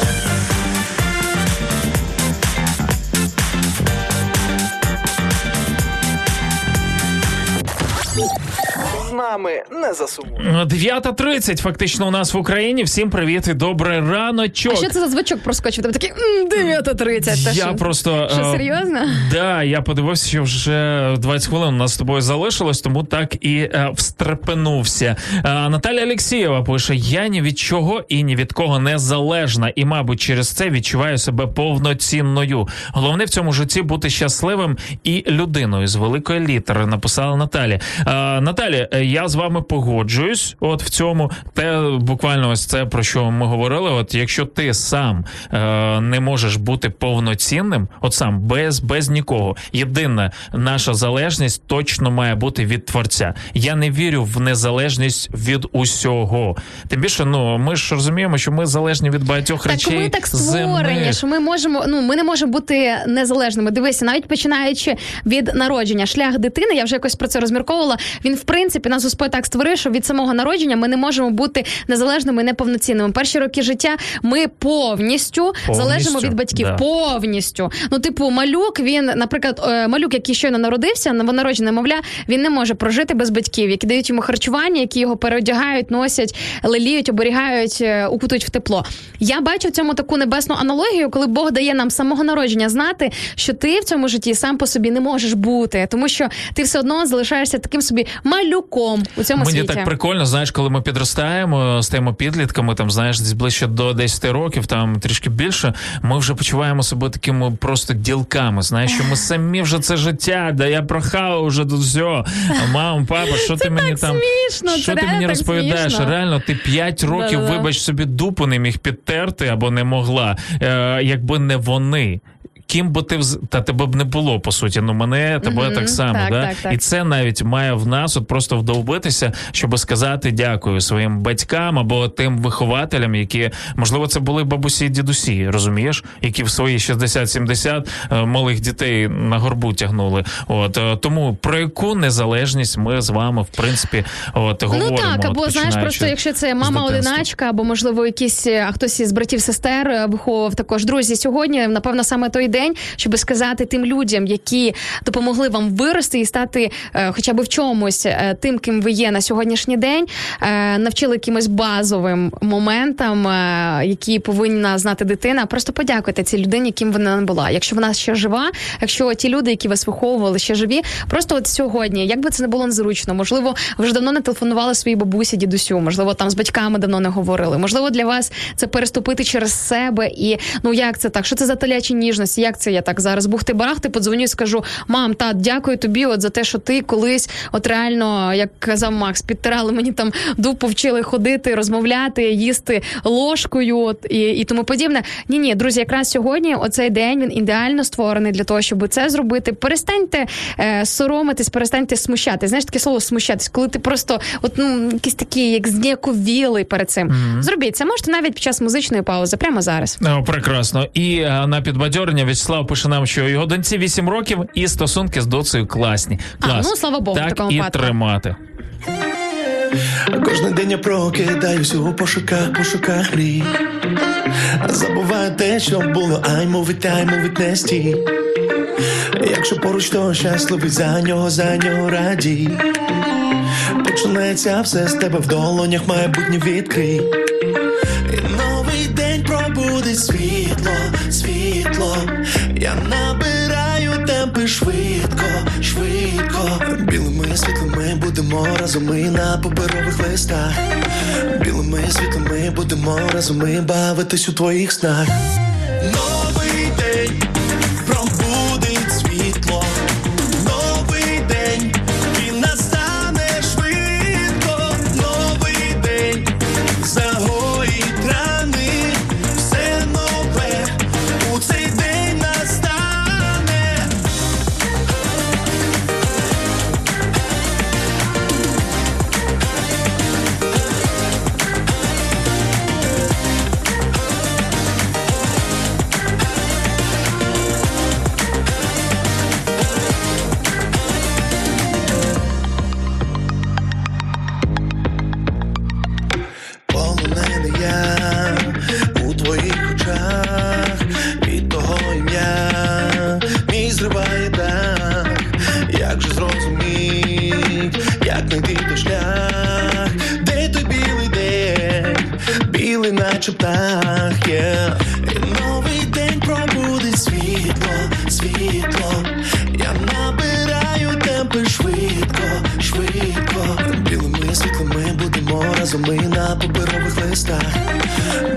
Нами не засумуй. 9.30 фактично у нас в Україні. Всім привіт і добрий раночок. А що це за звучок проскочив? Там такий «М, 9.30. Та Я що? просто Що, е, серйозно? Да, я подивився, що вже 20 хвилин у нас з тобою залишилось, тому так і е, встрепенувся. Е, Наталя Алексієва пише: я ні від чого і ні від кого не залежна, і, мабуть, через це відчуваю себе повноцінною. Головне в цьому житті бути щасливим і людиною з великої літери. Написала Наталі. Е, Наталі, е, я з вами погоджуюсь. От в цьому те буквально ось це про що ми говорили. От якщо ти сам е, не можеш бути повноцінним, от сам без, без нікого. Єдина наша залежність точно має бути від творця. Я не вірю в незалежність від усього. Тим більше, ну ми ж розуміємо, що ми залежні від багатьох Так речей. ми так створені, земних. що ми можемо. Ну ми не можемо бути незалежними. Дивися, навіть починаючи від народження, шлях дитини. Я вже якось про це розмірковувала. Він в принципі нас Господь так створив, що від самого народження ми не можемо бути незалежними і неповноцінними. Перші роки життя ми повністю, залежимо від батьків. да. Повністю. Ну, типу, малюк, він, наприклад, е, малюк, який щойно народився, новонароджене мовля, він не може прожити без батьків, які дають йому харчування, які його переодягають, носять, леліють, оберігають, е, укутують в тепло. Я бачу в цьому таку небесну аналогію, коли Бог дає нам самого народження знати, що ти в цьому житті сам по собі не можеш бути, тому що ти все одно залишаєшся таким собі малюком у цьому Мені світі. так прикольно, знаєш, коли ми підростаємо, стаємо підлітками, там знаєш, десь ближче до 10 років, там трішки більше. Ми вже почуваємо себе такими просто ділками. Знаєш, що ми самі вже це життя, да я прохав вже до всього. Мам, папа, що ти мені так там смішно, що ти мені розповідаєш? смішно. Реально, ти 5 років, Да-да-да. вибач собі, дупу не міг підтерти або не могла, е, якби не вони. Ким би ти вз... та тебе б не було по суті. Ну мене тебе Мгм, так само, так, да? так, так. і це навіть має в нас от просто вдовбитися, щоб сказати дякую своїм батькам або тим вихователям, які можливо це були бабусі і дідусі, розумієш, які в свої 60-70 е, малих дітей на горбу тягнули. От е, тому про яку незалежність ми з вами в принципі от говоримо. Ну так, от, знаєш, просто якщо це мама одиначка, або можливо якісь а хтось із братів сестер е, виховував також. Друзі, сьогодні напевно саме той день, щоб сказати тим людям, які допомогли вам вирости і стати е, хоча б в чомусь е, тим, ким ви є на сьогоднішній день, е, навчили якимось базовим моментам, які повинна знати дитина. Просто подякуйте цій людині, ким вона не була. Якщо вона ще жива, якщо ті люди, які вас виховували, ще живі, просто от сьогодні, як би це не було незручно, можливо, ви вже давно не телефонували своїй бабусі, дідусю, можливо, там з батьками давно не говорили. Можливо, для вас це переступити через себе і ну як це так? Що це за телячі ніжності? Як це я так зараз бухти барахти, подзвоню і скажу: мам, тат, дякую тобі, от за те, що ти колись, от реально, як казав Макс, підтирали мені там дупу, вчили ходити, розмовляти, їсти ложкою, от і, і тому подібне. Ні, ні, друзі, якраз сьогодні оцей день він ідеально створений для того, щоб це зробити. Перестаньте е, соромитись, перестаньте смущатись. Знаєш таке слово смущатись, коли ти просто от ну якийсь такий, як зніяковілий перед цим. Зробіть це можете навіть під час музичної паузи, прямо зараз. О, прекрасно. І е, на підбадьорення Вячеслав пише нам, що його доньці 8 років і стосунки з доцею класні. А, ну, слава Богу, в такому і випадку. тримати. Кожен день я прокидаюсь у пошуках, пошуках мрій. Забуваю те, що було, ай мовить, ай мовить не стій. Якщо поруч, то щасливий за нього, за нього радій. Починається все з тебе в долонях, майбутнє відкрий. Будемо разом і на паперових листах. Білими світами, будемо разом і бавитись у твоїх снах. Новий наче є. І новий день пробудить світло, світло. Я набираю темпи швидко, швидко. Білими світлами будемо разом ми на паперових листах.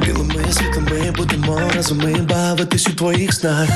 Білими світлами будемо разом ми бавитись у твоїх снах.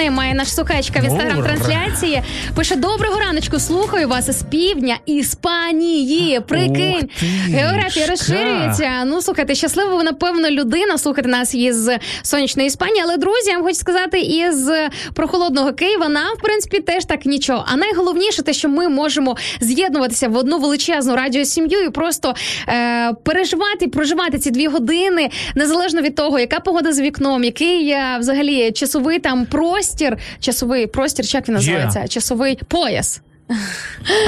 Нікнейм має наш сукачка в інстаграм-трансляції. Пише: Доброго раночку, слухаю вас з півдня Іспанії. Прикинь, географія шка. розширюється. Ну слухайте, щаслива ви, напевно, людина слухати нас із сонячної Іспанії. Але друзі, я вам хочу сказати, із прохолодного Києва нам, в принципі, теж так нічого. А найголовніше те, що ми можемо з'єднуватися в одну величезну радіосім'ю і просто е, переживати проживати ці дві години, незалежно від того, яка погода за вікном, який е, взагалі часовий там простір, часовий простір, як він називається? Часовий пояс.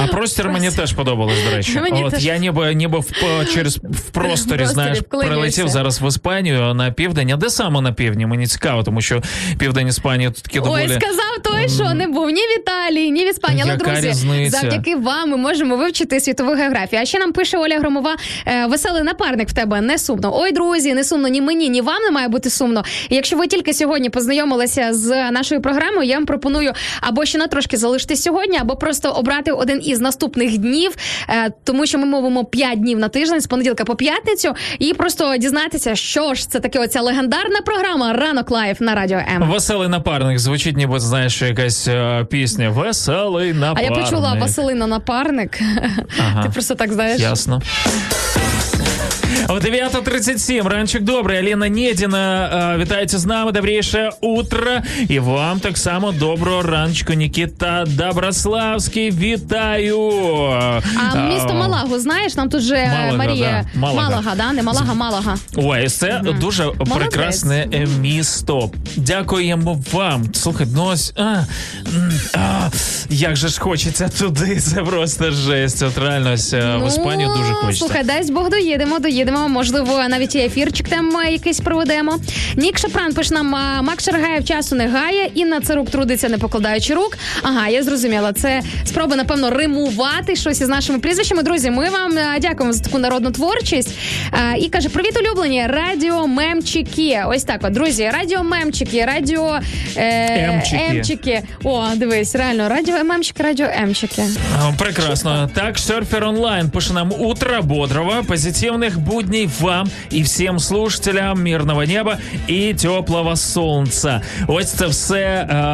А простір мені теж подобалось, до речі. Мені От теж. я ніби ніби в через в просторі, знаєш, прилетів зараз в Іспанію на південь. А де саме на півдні? Мені цікаво, тому що південь Іспанії тут такі Ой, сказав той, що не був ні в Італії, ні в Іспанії. Але друзі, різниця? завдяки вам ми можемо вивчити світову географію. А ще нам пише Оля Громова: е, веселий напарник в тебе не сумно. Ой, друзі, не сумно ні мені, ні вам не має бути сумно. Якщо ви тільки сьогодні познайомилися з нашою програмою, я вам пропоную або ще на трошки залишитись сьогодні, або просто обрати один із наступних днів, е, тому що ми мовимо 5 днів на тиждень з понеділка по п'ятницю, і просто дізнатися, що ж це таке оця легендарна програма Ранок Live на радіо М. Веселий напарник звучить, ніби знаєш, якась е, пісня. Веселий напарник. А я почула Василина напарник. Ага. Ти просто так знаєш. Ясно. О 9.37. Ранчик добрий. Аліна Нєдіна. е, Вітається з нами. Добріше утро. І вам так само доброго раночку, Нікіта Доброславський. Вітаю. А місто Малагу, знаєш, нам тут же е, Малага, Марія да. Малага. Малага, да? Не Малага, Малага. Ой, це дуже прекрасне е, місто. Дякуємо вам. Слухай, ну ось. А, а, як же ж хочеться туди. Це просто жесть. От реально ось, е, в Іспанію дуже хочеться. Ну, Слухай, дасть Бог доїдемо, доїдемо. Можливо, навіть і ефірчик там е, якийсь проведемо. Нік Шапран пише нам, а, Мак Шаргаєв часу не гає, Інна Царук трудиться, не покладаючи рук. Ага, я зрозуміла. Це спроба, напевно, римувати щось із нашими прізвищами. Друзі, ми вам е, дякуємо за таку народну творчість. Е, І каже: Привіт, улюблені! Радіо Мемчики. Ось так, от, друзі, радіо Мемчики, радіо е, Емчики. Емчики. О, дивись, реально, радіо Мемчики, радіо Емчики. Прекрасно. Так, серфер онлайн пише нам утро бодрого, позитивных будней вам и всем слушателям мирного неба і теплого сонця. Ось це все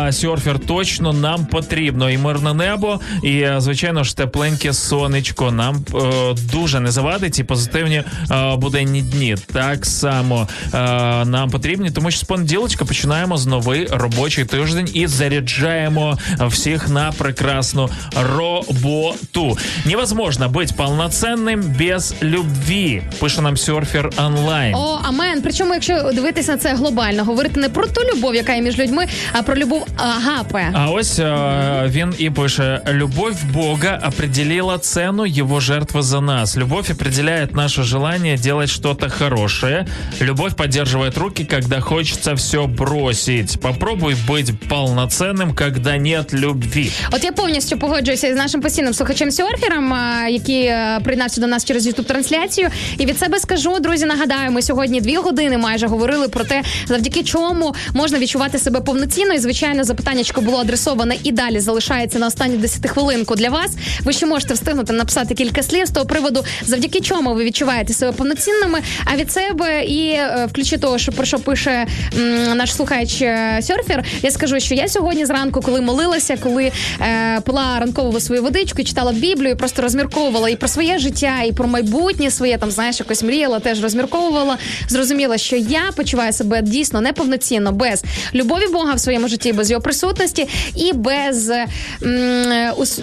е, серфер точно нам потрібно. І мирне небо, і е, звичайно ж тепленьке сонечко нам е, дуже не завадить і позитивні е, буденні дні. Так само е, нам потрібні, тому що з понеділочка починаємо з новий робочий тиждень і заряджаємо всіх на прекрасну роботу. Невозможно быть полноценным без любви. Пише Пише нам серфер онлайн. О, амен. Причому, якщо дивитися на це глобально, говорити не про ту любов, яка є між людьми, а про любов агапе. А ось е, він і пише: Любовь Бога определила цену его жертвы за нас. Любовь определяет наше желание делать что-то хорошее. Любовь поддерживает руки, когда хочется все бросить. Попробуй быть полноценным, когда нет любви. От я повністю погоджуюся із нашим постійним слухачем Сьорфером, а, який е, приєднався до нас через youtube трансляцію. І від себе скажу, друзі, нагадаю, ми сьогодні дві години майже говорили про те, завдяки чому можна відчувати себе повноцінно. І звичайно, запитаннячко було адресоване і далі залишається на останню 10 хвилинку для вас. Ви ще можете встигнути написати кілька слів з того приводу, завдяки чому ви відчуваєте себе повноцінними. А від себе і е, в ключі того, що про що пише м, наш слухач е, Сьорфер, я скажу, що я сьогодні зранку, коли молилася, коли е, пила ранкову свою водичку, читала Біблію, просто розмірковувала і про своє життя, і про майбутнє своє там, знаєш, якось мріяла, теж розмірковувала. Зрозуміла, що я почуваю себе дійсно неповноцінно без любові Бога в своєму житті, без його присутності і без,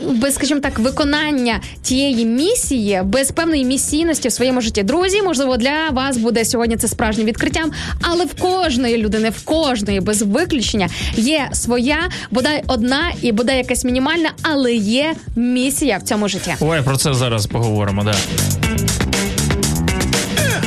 без, скажімо так, виконання тієї місії, без певної місійності в своєму житті. Друзі, можливо, для вас буде сьогодні це справжнім відкриттям, але в кожної людини, в кожної без виключення є своя, бодай одна і бодай якась мінімальна, але є місія в цьому житті. Ой, про це зараз поговоримо, да.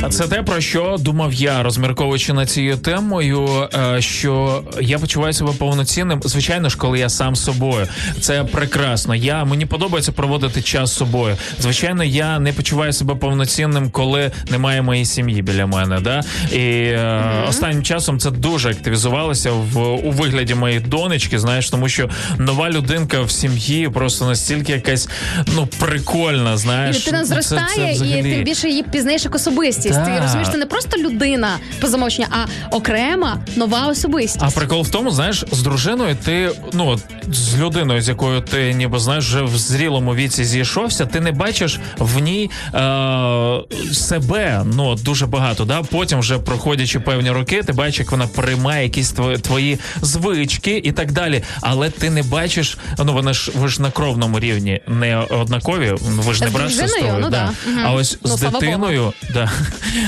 А це те, про що думав я, розмірковуючи над цією темою, е, що я почуваю себе повноцінним. Звичайно ж, коли я сам собою. Це прекрасно. Я мені подобається проводити час з собою. Звичайно, я не почуваю себе повноцінним, коли немає моєї сім'ї біля мене. Да? І е, останнім часом це дуже активізувалося в у вигляді моєї донечки. Знаєш, тому що нова людинка в сім'ї просто настільки якась ну прикольна. І Знаєш, дитина Ну, це- це зростає, і взагалі- ти більше її пізнаєш як особистість. Ти розумієш, ти не просто людина по замовченню, а окрема нова особистість. А прикол в тому, знаєш, з дружиною ти, ну з людиною, з якою ти ніби знаєш, вже в зрілому віці зійшовся, ти не бачиш в ній е- себе ну дуже багато. Да? Потім, вже проходячи певні роки, ти бачиш, як вона приймає якісь твої, твої звички і так далі. Але ти не бачиш, ну вони ж ви ж на кровному рівні не однакові, ви ж не брат з сестрою. Ну да. да. Мгм. А ось Ну, з дитиною да,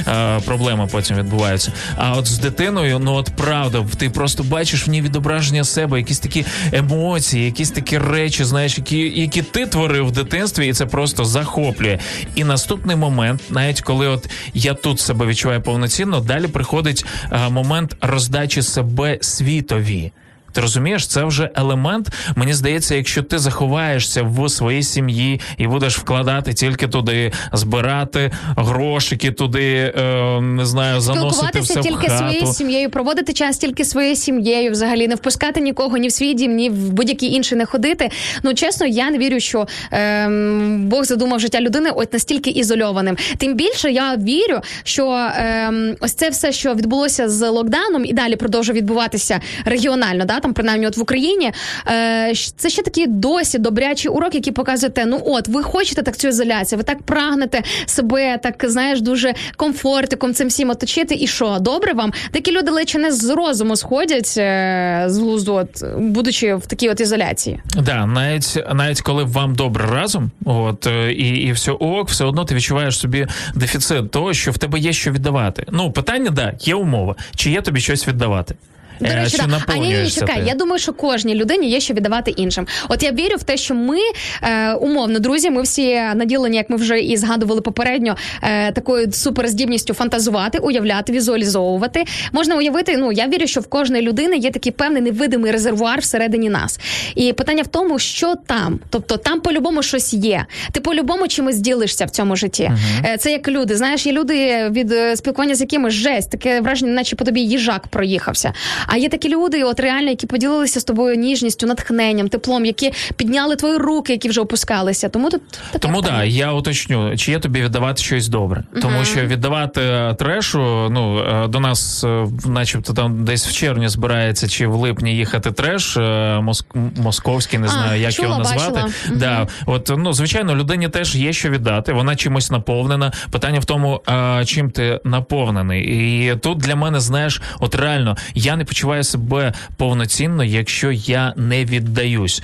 е, проблема потім відбувається. А от з дитиною, ну от правда, ти просто бачиш в ній відображення себе, якісь такі емоції, якісь такі речі, знаєш, які, які ти творив в дитинстві, і це просто захоплює. І наступний момент, навіть коли от я тут себе відчуваю повноцінно, далі приходить е, момент роздачі себе світові. Ти розумієш, це вже елемент. Мені здається, якщо ти заховаєшся в своїй сім'ї і будеш вкладати тільки туди, збирати грошики туди, е, не знаю, заносити все в тільки хату. своєю сім'єю, проводити час тільки своєю сім'єю, взагалі не впускати нікого ні в свій дім, ні в будь-який інший не ходити. Ну чесно, я не вірю, що ем, Бог задумав життя людини от настільки ізольованим. Тим більше я вірю, що ем, ось це все, що відбулося з локдауном, і далі продовжує відбуватися регіонально, да там принаймні от в Україні. Е, це ще такі досі добрячий урок, який показує те, ну от ви хочете так цю ізоляцію, ви так прагнете себе, так знаєш, дуже комфортиком цим всім оточити. І що, добре вам? Такі люди ледь чи не з розуму сходять е, з глузду, от, будучи в такій от ізоляції. Да, навіть навіть коли вам добре разом, от е, і, і все ок, все одно ти відчуваєш собі дефіцит того, що в тебе є що віддавати. Ну питання, да, є умова, чи є тобі щось віддавати. До Е, речі, да. а ні, ні, чекай. ти? Я думаю, що кожній людині є що віддавати іншим. От я вірю в те, що ми е, умовно, друзі, ми всі наділені, як ми вже і згадували попередньо, е, такою суперздібністю фантазувати, уявляти, візуалізовувати. Можна уявити. Ну я вірю, що в кожної людини є такий певний невидимий резервуар всередині нас. І питання в тому, що там, тобто там по-любому щось є. Ти по-любому чимось ділишся в цьому житті. Е, Це як люди. Знаєш, є люди від е, спілкування з якимось жесть, таке враження, наче по тобі їжак проїхався. А є такі люди, от реально, які поділилися з тобою ніжністю, натхненням, теплом, які підняли твої руки, які вже опускалися. Тому тут таке Тому питання. да, я уточню, чи є тобі віддавати щось добре, тому що віддавати е, трешу. Ну е, до нас, е, начебто, там десь в червні збирається чи в липні їхати треш моск- московський, не А, знаю, як чула, його назвати. бачила. Да, от ну звичайно, людині теж є що віддати. Вона чимось наповнена. Питання в тому, е, чим ти наповнений, і тут для мене знаєш, от реально я не почуваю себе повноцінно, якщо я не віддаюсь.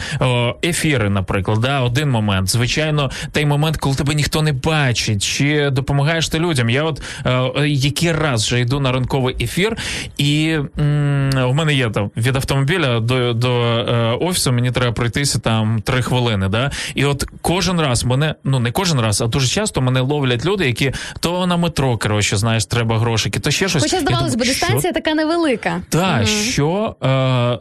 Ефіри, наприклад, да, один момент. Звичайно, той момент, коли тебе ніхто не бачить, чи допомагаєш ти людям. Я от е, який раз вже йду на ранковий ефір, і м, у мене є там від автомобіля до, до е, офісу, мені треба пройтися там три хвилини. Да? І от кожен раз мене, ну не кожен раз, а дуже часто мене ловлять люди, які то на метро, коротше, знаєш, треба грошики, то ще щось. Хоча здавалось би, дистанція така невелика. та Мгм. що е,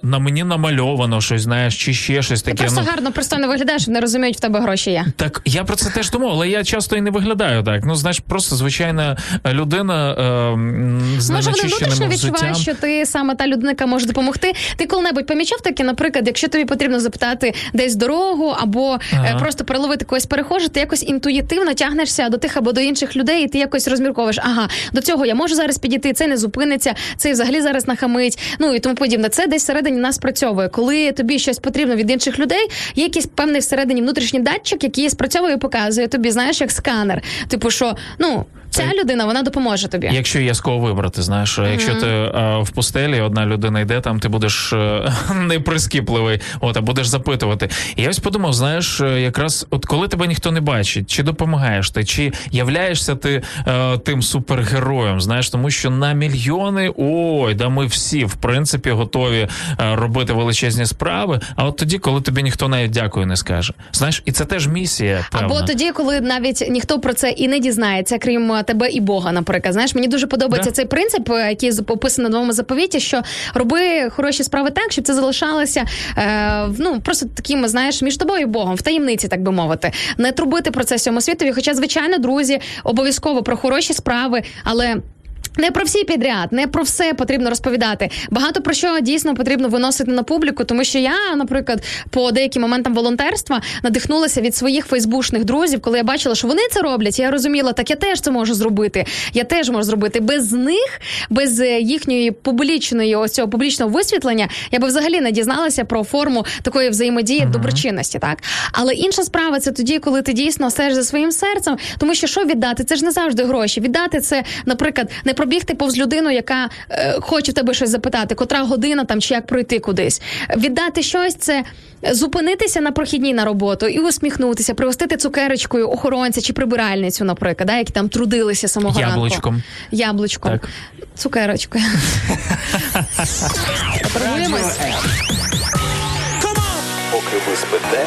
на мені намальовано щось, знаєш, чи ще щось Ти таке. просто ну, гарно пристойно виглядаєш, не розуміють, в тебе гроші є. так я про це теж думав, але я часто і не виглядаю так. Ну, знаєш, просто звичайна людина е, з Може, вони внутрішньо відчувають, що ти саме та людина, яка може допомогти. Ти коли-небудь помічав таке, наприклад, якщо тобі потрібно запитати десь дорогу або Ага. е, просто переловити когось перехожу, ти якось інтуїтивно тягнешся до тих або до інших людей, і ти якось розмірковуєш, ага, до цього я можу зараз підійти, це не зупиниться, це взагалі зараз нахамить. Ну і тому подібне. Це десь всередині нас працьовує. Коли тобі щось потрібно від інших людей, є якийсь певний всередині внутрішній датчик, який спрацьовує і показує тобі, знаєш, як сканер. Типу, що ну. Ця людина вона допоможе тобі. Якщо є з кого вибрати, знаєш, якщо ти е, в пустелі, одна людина йде, там ти будеш е, неприскіпливий, от, а будеш запитувати. І я ось подумав, знаєш, е, якраз от коли тебе ніхто не бачить, чи допомагаєш ти, чи являєшся ти е, тим супергероєм, знаєш, тому що на мільйони, ой, да ми всі в принципі готові робити величезні справи. А от тоді, коли тобі ніхто навіть дякую не скаже, знаєш, і це теж місія. Певна. Або тоді, коли навіть ніхто про це і не дізнається, крім тебе і Бога, наприклад. Знаєш, мені дуже подобається Да. цей принцип, е, який описаний в новому заповіті, що роби хороші справи так, щоб це залишалося е, ну просто такими, знаєш, між тобою і Богом, в таємниці, так би мовити, не трубити про це всьому світові. Хоча, звичайно, друзі, обов'язково про хороші справи, але. Не про всі підряд, не про все потрібно розповідати. Багато про що дійсно потрібно виносити на публіку, тому що я, наприклад, по деяким моментам волонтерства надихнулася від своїх фейсбушних друзів, коли я бачила, що вони це роблять. Я розуміла, так я теж це можу зробити. Я теж можу зробити без них, без е, їхньої публічної ось цього публічного висвітлення. Я би взагалі не дізналася про форму такої взаємодії доброчинності. Так, але інша справа це тоді, коли ти дійсно стежиш за своїм серцем, тому що що віддати? Це ж не завжди гроші. Віддати це, наприклад, не пробігти повз людину, яка е, хоче тебе щось запитати, котра година там чи як пройти кудись. Віддати щось це зупинитися на прохідній на роботу і усміхнутися, пригостити цукерочкою охоронця чи прибиральницю, наприклад, да, які там трудилися самого ранку. Яблучком. Яблучком. Так. Цукерочкою. Поки ви спите,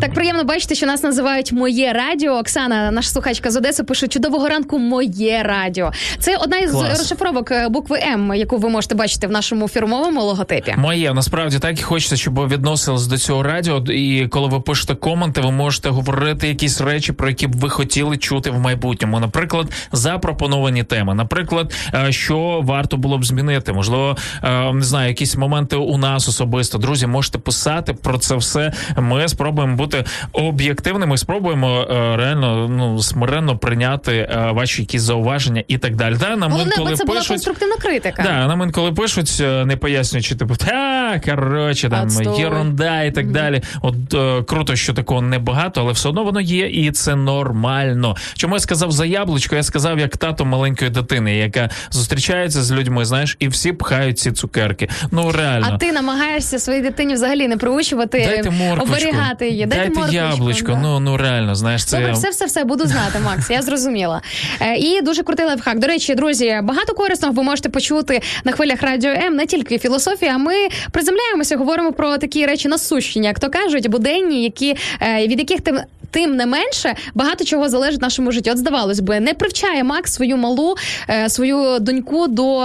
Так приємно бачити, що нас називають моє радіо. Оксана, наша слухачка з Одеси, пише чудового ранку. Моє радіо. Це одна із Клас. розшифровок е, букви М, яку ви можете бачити в нашому фірмовому логотипі. Моє насправді так і хочеться, щоб ви відносились до цього радіо. І коли ви пишете коменти, ви можете говорити якісь речі, про які б ви хотіли чути в майбутньому. Наприклад, запропоновані теми. Наприклад, е, що варто було б змінити. Можливо, е, не знаю, якісь моменти у нас особисто. Друзі, можете писати про це все. Ми спробуємо бути об'єктивними. Спробуємо е, реально ну смиренно прийняти е, ваші якісь зауваження і так далі. Да, нам Головне, інколи це була конструктивна критика. Да, нам інколи пишуть, е, не пояснюючи, типу, та коротше, там Отстой. єрунда і так далі. От е, круто, що такого небагато, але все одно воно є, і це нормально. Чому я сказав за яблучко? Я сказав як тато маленької дитини, яка зустрічається з людьми, знаєш, і всі пхають ці цукерки. Ну реально. А ти намагаєшся своїй дитині взагалі не приучувати, оберігати її. Дайте, яблучко. да. Ну ну реально, знаєш, це Добре, все, все, все буду знати, Макс. Я зрозуміла. Е, і дуже крутий лайфхак. До речі, друзі, багато корисного ви можете почути на хвилях радіо М, не тільки філософія. а Ми приземляємося, говоримо про такі речі насущні, як то кажуть, буденні, які е, від яких тим. Тим не менше багато чого залежить в нашому житті. От здавалось би, не привчає Макс свою малу, е, свою доньку до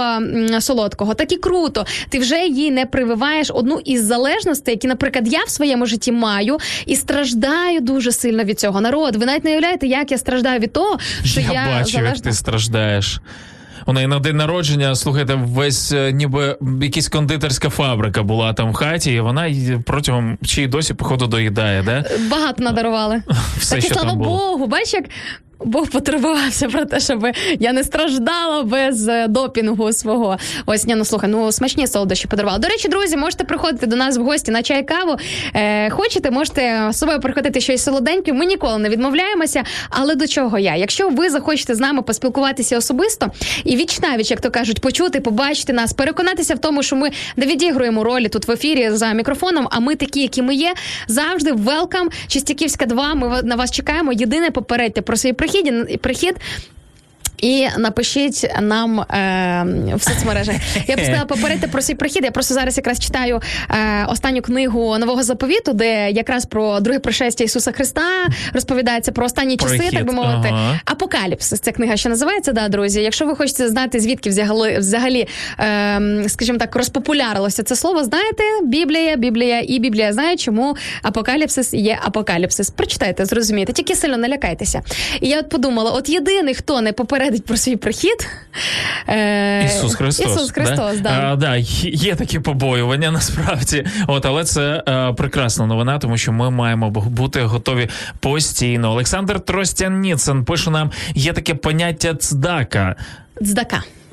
солодкого. Так і круто. Ти вже їй не прививаєш одну із залежностей, які, наприклад, я в своєму житті маю і страждаю дуже сильно від цього. Народ, ви навіть не уявляєте, як я страждаю від того, що я, я, бачу, як ти страждаєш. У неї на день народження, слухайте, весь е, ніби якась кондитерська фабрика була там в хаті, і вона протягом чи й досі, походу, доїдає, да? Багато надарували. Все, так що слава там було. Богу, бачиш, як Бог потурбувався про те, щоб я не страждала без е, допінгу свого. Ось ні, ну слухай, ну смачні солодощі подарувала. До речі, друзі, можете приходити до нас в гості на чай каву. Е, хочете, можете з собою приходити щось солоденьке. Ми ніколи не відмовляємося. Але до чого я? Якщо ви захочете з нами поспілкуватися особисто і віч навіч, як то кажуть, почути, побачити нас, переконатися в тому, що ми не відігруємо ролі тут в ефірі за мікрофоном. А ми такі, які ми є, завжди велкам. Чистяківська 2, Ми на вас чекаємо. Єдине попередьте про свій прихід прихід. І напишіть нам е, в соцмережах. Я б сказала, про свій прихід. Я просто зараз якраз читаю е, останню книгу нового заповіту, де якраз про друге пришестя Ісуса Христа розповідається про останні часи, Прихід, так би мовити. ага. Апокаліпсис. Ця книга ще називається, да, друзі. Якщо ви хочете знати, звідки взагалі, взагалі е, скажімо так, розпопулярилося це слово, знаєте, Біблія, Біблія і Біблія знає, чому апокаліпсис є апокаліпсис. Прочитайте, зрозумієте, тільки сильно не лякайтеся. І я от подумала: от єдиний, хто не попередить про свій прихід. Е, Ісус Христос. Ісус Христос, да. А, да, є- такі побоювання насправді. От, але це е, прекрасна новина, тому що ми маємо бути готові постійно. Олександр Тростяніцин пише нам: є таке поняття цдака.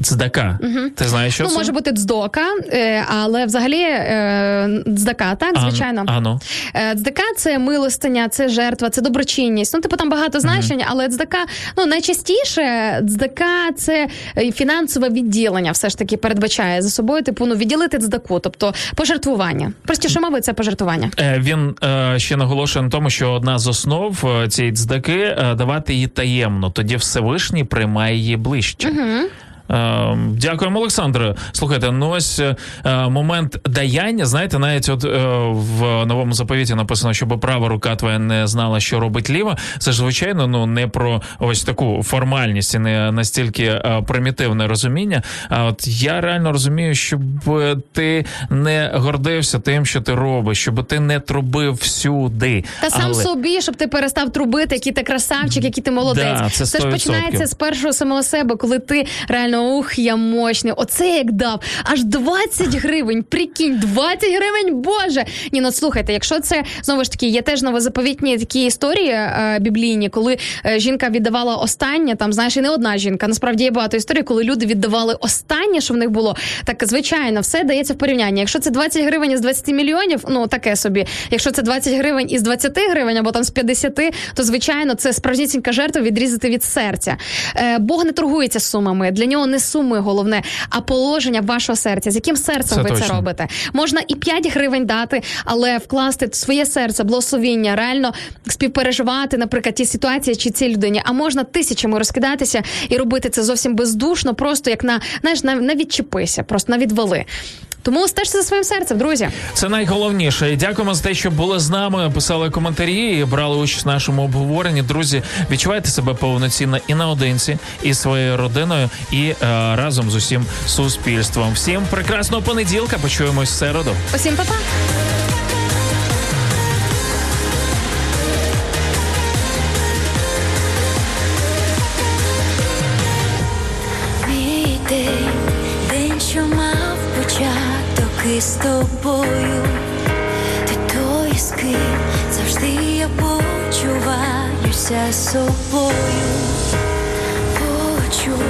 Дздака. Цдака. Ти знаєш, що ну, це? може бути дздока, е, але взагалі е, дздака, так, звичайно. А, ну. Е, це милостиня, це жертва, це доброчинність. Ну, типу там багато значень, але цдака, ну найчастіше цдака це е, фінансове відділення, все ж таки передбачає за собою, типу, ну відділити цдаку, тобто пожертвування. Простіше мови, це пожертвування. Е, Він е, ще наголошує на тому, що одна з основ е, цієї цдаки е, давати її таємно. Тоді Всевишній приймає її ближче. Е, Дякуємо, Олександре. Слухайте, ну ось е, момент даяння. Знаєте, навіть от е, в новому заповіті написано, щоб права рука твоя не знала, що робить ліва. Це ж звичайно, ну не про ось таку формальність і не настільки е, примітивне розуміння. А от я реально розумію, щоб ти не гордився тим, що ти робиш, щоб ти не трубив всюди. Та сам Але- собі, щоб ти перестав трубити, який ти красавчик, який ти молодець. Да, це ж 100%. починається з першого самого себе, коли ти реально ух, я мощний. Оце як дав. Аж 20 гривень. Прикинь, 20 гривень, боже. Ні, ну слухайте, якщо це знову ж таки є теж новозаповітні такі історії е, біблійні, коли е, жінка віддавала останнє, там знаєш, і не одна жінка. Насправді є багато історій, коли люди віддавали останнє, що в них було. Так звичайно, все дається в порівнянні. Якщо це 20 гривень із 20 мільйонів, ну таке собі. Якщо це 20 гривень із 20 гривень або там з 50, то звичайно це справжнісінька жертва відрізати від серця. Е, Бог не торгується сумами. Для нього не суми головне, а положення вашого серця. З яким серцем Це ви це робите? Можна і 5 гривень дати, але вкласти своє серце, благословіння, реально співпереживати, наприклад, ті ситуації чи цій людині. А можна тисячами розкидатися і робити це зовсім бездушно, просто як на знаєш, на, на відчепися, просто на відвали. Тому стежте за своїм серцем, друзі. Це найголовніше. Дякуємо за те, що були з нами, писали коментарі і брали участь в нашому обговоренні. Друзі, відчувайте себе повноцінно і наодинці, і своєю родиною, і е, разом з усім суспільством. Всім прекрасного понеділка. Почуємось в середу. Усім па-па! Із тобою. Ти той, з ким завжди я почуваюся собою. Почув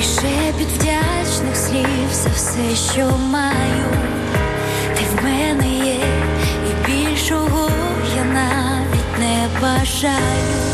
і шепіт вдячних слів за все, що маю. Ти в мене є, і більшого я навіть не бажаю.